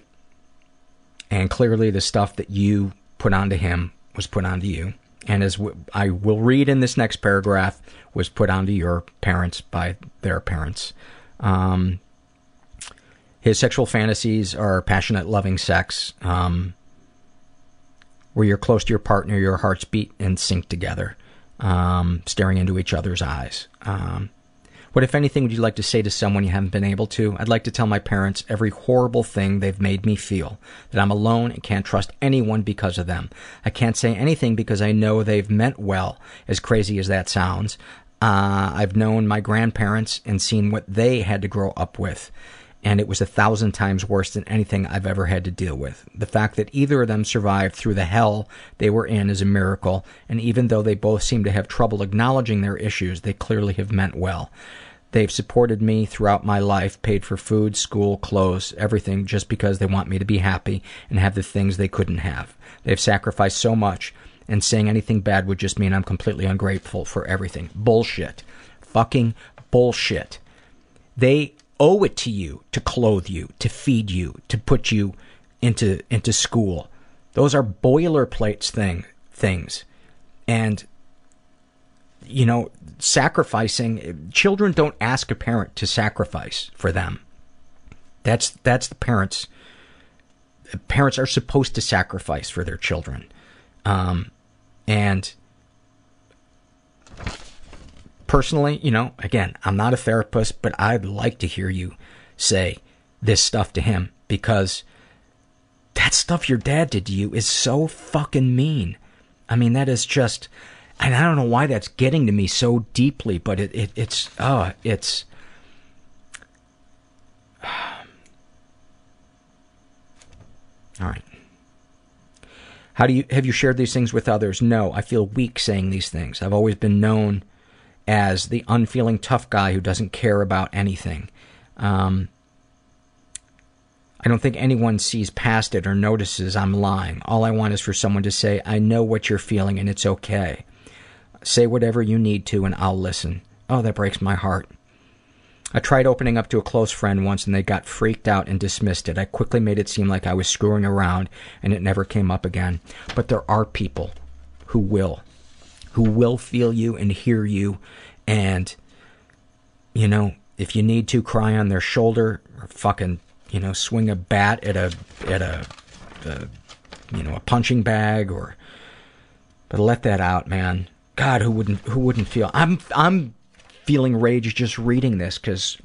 And clearly, the stuff that you put onto him was put onto you. And as I will read in this next paragraph, was put onto your parents by their parents. Um, his sexual fantasies are passionate, loving sex, um, where you're close to your partner, your hearts beat and sync together, um, staring into each other's eyes. What, if anything, would you like to say to someone you haven't been able to? I'd like to tell my parents every horrible thing they've made me feel. That I'm alone and can't trust anyone because of them. I can't say anything because I know they've meant well, as crazy as that sounds. Uh, I've known my grandparents and seen what they had to grow up with and it was a thousand times worse than anything I've ever had to deal with. The fact that either of them survived through the hell they were in is a miracle, and even though they both seem to have trouble acknowledging their issues, they clearly have meant well. They've supported me throughout my life, paid for food, school, clothes, everything just because they want me to be happy and have the things they couldn't have. They've sacrificed so much, and saying anything bad would just mean I'm completely ungrateful for everything. Bullshit. Fucking bullshit. They owe it to you to clothe you, to feed you, to put you into into school. Those are boilerplates thing things. And you know, sacrificing children don't ask a parent to sacrifice for them. That's that's the parents parents are supposed to sacrifice for their children. Um, and personally, you know, again, I'm not a therapist, but I'd like to hear you say this stuff to him because that stuff your dad did to you is so fucking mean. I mean, that is just, and I don't know why that's getting to me so deeply, but it, it it's, oh, it's, all right. How do you have you shared these things with others? No, I feel weak saying these things. I've always been known as the unfeeling tough guy who doesn't care about anything. Um, I don't think anyone sees past it or notices I'm lying. All I want is for someone to say, I know what you're feeling and it's okay. Say whatever you need to and I'll listen. Oh, that breaks my heart. I tried opening up to a close friend once and they got freaked out and dismissed it. I quickly made it seem like I was screwing around and it never came up again. But there are people who will who will feel you and hear you. And you know if you need to cry on their shoulder or fucking you know swing a bat at a at a, a you know a punching bag or but let that out man. God who wouldn't who wouldn't feel i'm i'm feeling rage just reading this cuz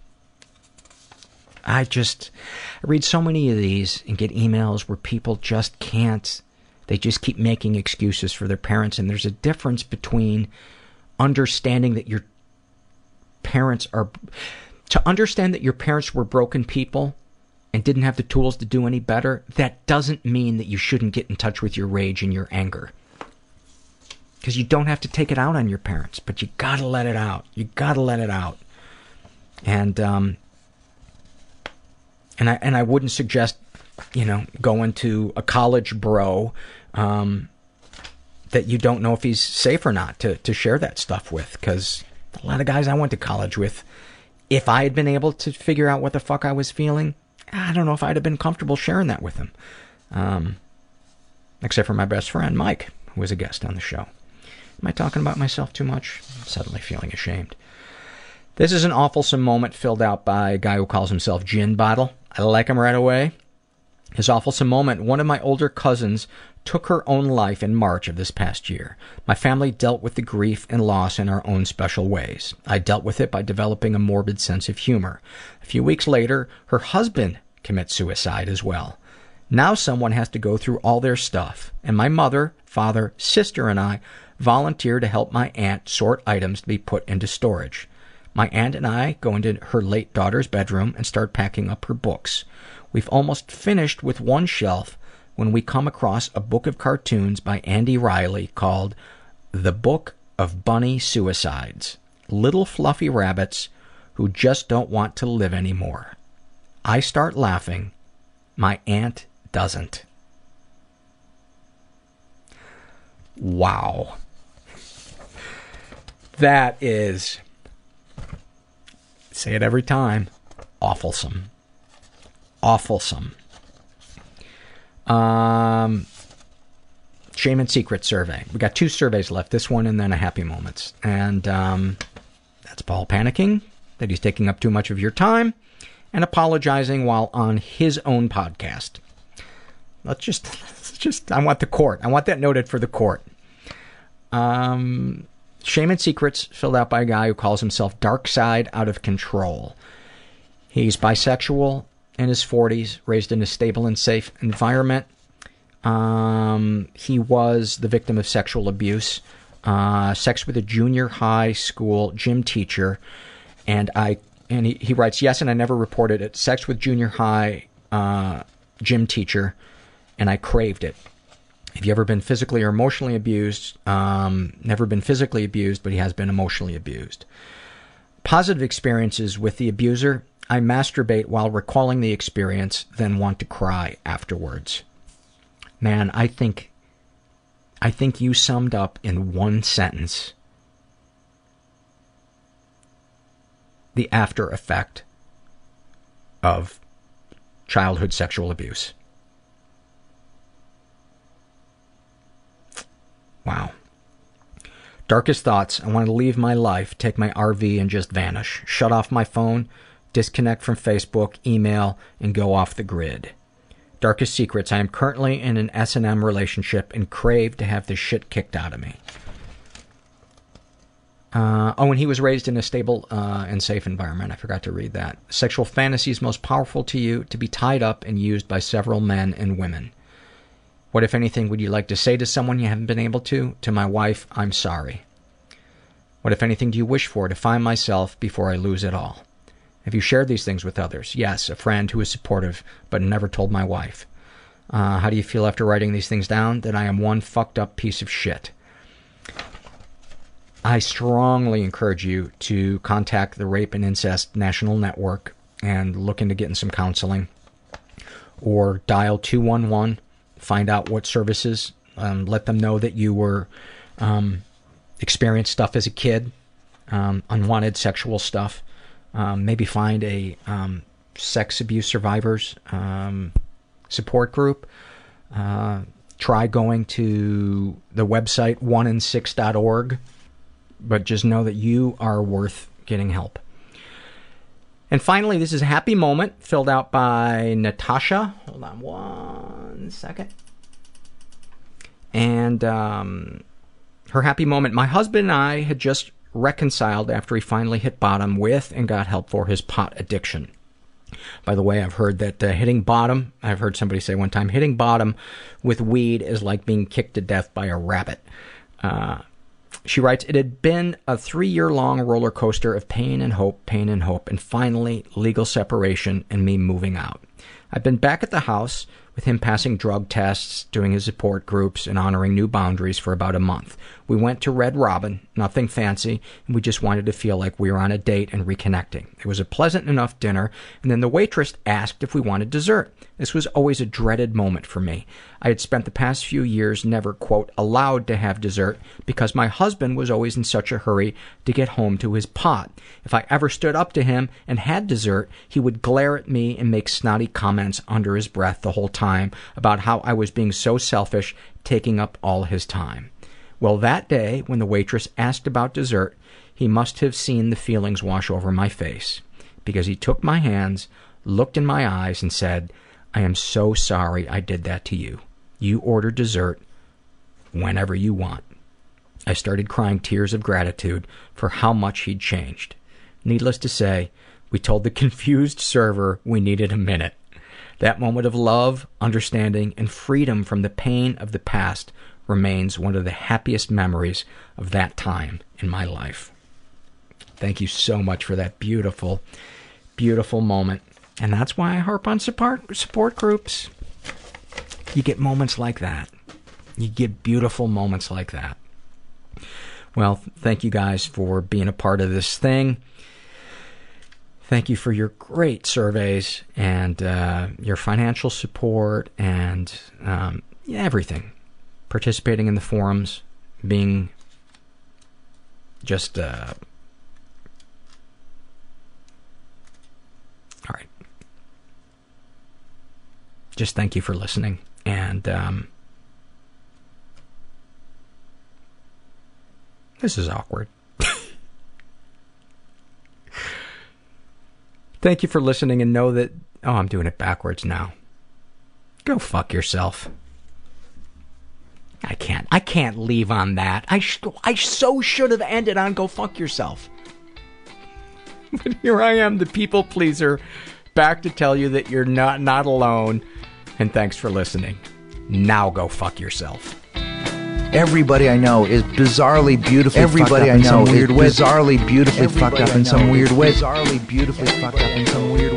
i just I read so many of these and get emails where people just can't they just keep making excuses for their parents and there's a difference between understanding that your parents are to understand that your parents were broken people and didn't have the tools to do any better that doesn't mean that you shouldn't get in touch with your rage and your anger. Because you don't have to take it out on your parents but you gotta let it out. You gotta let it out. And um and i and i wouldn't suggest you know going to a college bro um that you don't know if he's safe or not to, to share that stuff with. Because a lot of guys I went to college with, if I had been able to figure out what the fuck I was feeling, I don't know if I'd have been comfortable sharing that with them. Um, except for my best friend, Mike, who was a guest on the show. Am I talking about myself too much? I'm suddenly feeling ashamed. This is an awful moment filled out by a guy who calls himself Gin Bottle. I like him right away. His awful moment. One of my older cousins took her own life in March of this past year. My family dealt with the grief and loss in our own special ways. I dealt with it by developing a morbid sense of humor. A few weeks later, her husband commits suicide as well. Now someone has to go through all their stuff, and my mother, father, sister, and I volunteer to help my aunt sort items to be put into storage. My aunt and I go into her late daughter's bedroom and start packing up her books. We've almost finished with one shelf when we come across a book of cartoons by Andy Riley called The Book of Bunny Suicides Little Fluffy Rabbits Who Just Don't Want to Live Anymore. I start laughing. My aunt doesn't. Wow. That is, say it every time, awfulsome. Awfulsome. Um, Shame and Secret survey. We got two surveys left, this one and then a Happy Moments. And um, that's Paul panicking that he's taking up too much of your time and apologizing while on his own podcast. Let's just, let's just, I want the court. I want that noted for the court. Um, Shame and Secrets, filled out by a guy who calls himself Dark Side Out of Control. He's bisexual, in his 40s, raised in a stable and safe environment. Um, he was the victim of sexual abuse, uh, sex with a junior high school gym teacher, and I and he, he writes yes, and I never reported it. Sex with junior high uh, gym teacher, and I craved it. Have you ever been physically or emotionally abused? Um, never been physically abused, but he has been emotionally abused. Positive experiences with the abuser. I masturbate while recalling the experience, then want to cry afterwards. Man, I think I think you summed up in one sentence the after effect of childhood sexual abuse. Wow. Darkest thoughts. I want to leave my life, take my RV, and just vanish. Shut off my phone, disconnect from Facebook, email, and go off the grid. Darkest secrets. I am currently in an S&M relationship and crave to have this shit kicked out of me. Uh, oh, and he was raised in a stable uh, and safe environment. I forgot to read that. Sexual fantasies most powerful to you to be tied up and used by several men and women. What, if anything, would you like to say to someone you haven't been able to? To my wife, I'm sorry. What, if anything, do you wish for? To find myself before I lose it all. Have you shared these things with others? Yes, a friend who is supportive, but never told my wife. Uh, how do you feel after writing these things down? That I am one fucked up piece of shit. I strongly encourage you to contact the Rape and Incest National Network and look into getting some counseling. Or dial 211, find out what services, um, let them know that you were um, experienced stuff as a kid, um, unwanted sexual stuff. Um, maybe find a um, sex abuse survivors um, support group. Uh, try going to the website onein6.org, but just know that you are worth getting help. And finally, this is a happy moment filled out by Natasha. Hold on one second. And um, her happy moment my husband and I had just reconciled after he finally hit bottom with and got help for his pot addiction. By the way, I've heard that uh, hitting bottom, I've heard somebody say one time, hitting bottom with weed is like being kicked to death by a rabbit. Uh, she writes, It had been a three year long roller coaster of pain and hope, pain and hope, and finally legal separation and me moving out. I've been back at the house with him passing drug tests, doing his support groups, and honoring new boundaries for about a month. We went to Red Robin, nothing fancy, and we just wanted to feel like we were on a date and reconnecting. It was a pleasant enough dinner, and then the waitress asked if we wanted dessert. This was always a dreaded moment for me. I had spent the past few years never, quote, allowed to have dessert because my husband was always in such a hurry to get home to his pot. If I ever stood up to him and had dessert, he would glare at me and make snotty comments under his breath the whole time about how I was being so selfish, taking up all his time. Well, that day, when the waitress asked about dessert, he must have seen the feelings wash over my face because he took my hands, looked in my eyes, and said, I am so sorry I did that to you. You order dessert whenever you want. I started crying tears of gratitude for how much he'd changed. Needless to say, we told the confused server we needed a minute. That moment of love, understanding, and freedom from the pain of the past remains one of the happiest memories of that time in my life. Thank you so much for that beautiful, beautiful moment. And that's why I harp on support, support groups. You get moments like that. You get beautiful moments like that. Well, thank you guys for being a part of this thing. Thank you for your great surveys and uh, your financial support and um, everything. Participating in the forums, being just uh all right. Just thank you for listening and um this is awkward. Thank you for listening and know that oh i'm doing it backwards now. Go fuck yourself I can't. I can't leave on that. I sh- I so should have ended on go fuck yourself. but here I am, the people pleaser, back to tell you that you're not not alone. And thanks for listening. Now go fuck yourself. Everybody I know is bizarrely beautifully Everybody fucked up I in know is weird way. bizarrely beautifully Everybody fucked up in some weird way. Bizarrely beautifully fucked up in some weird way.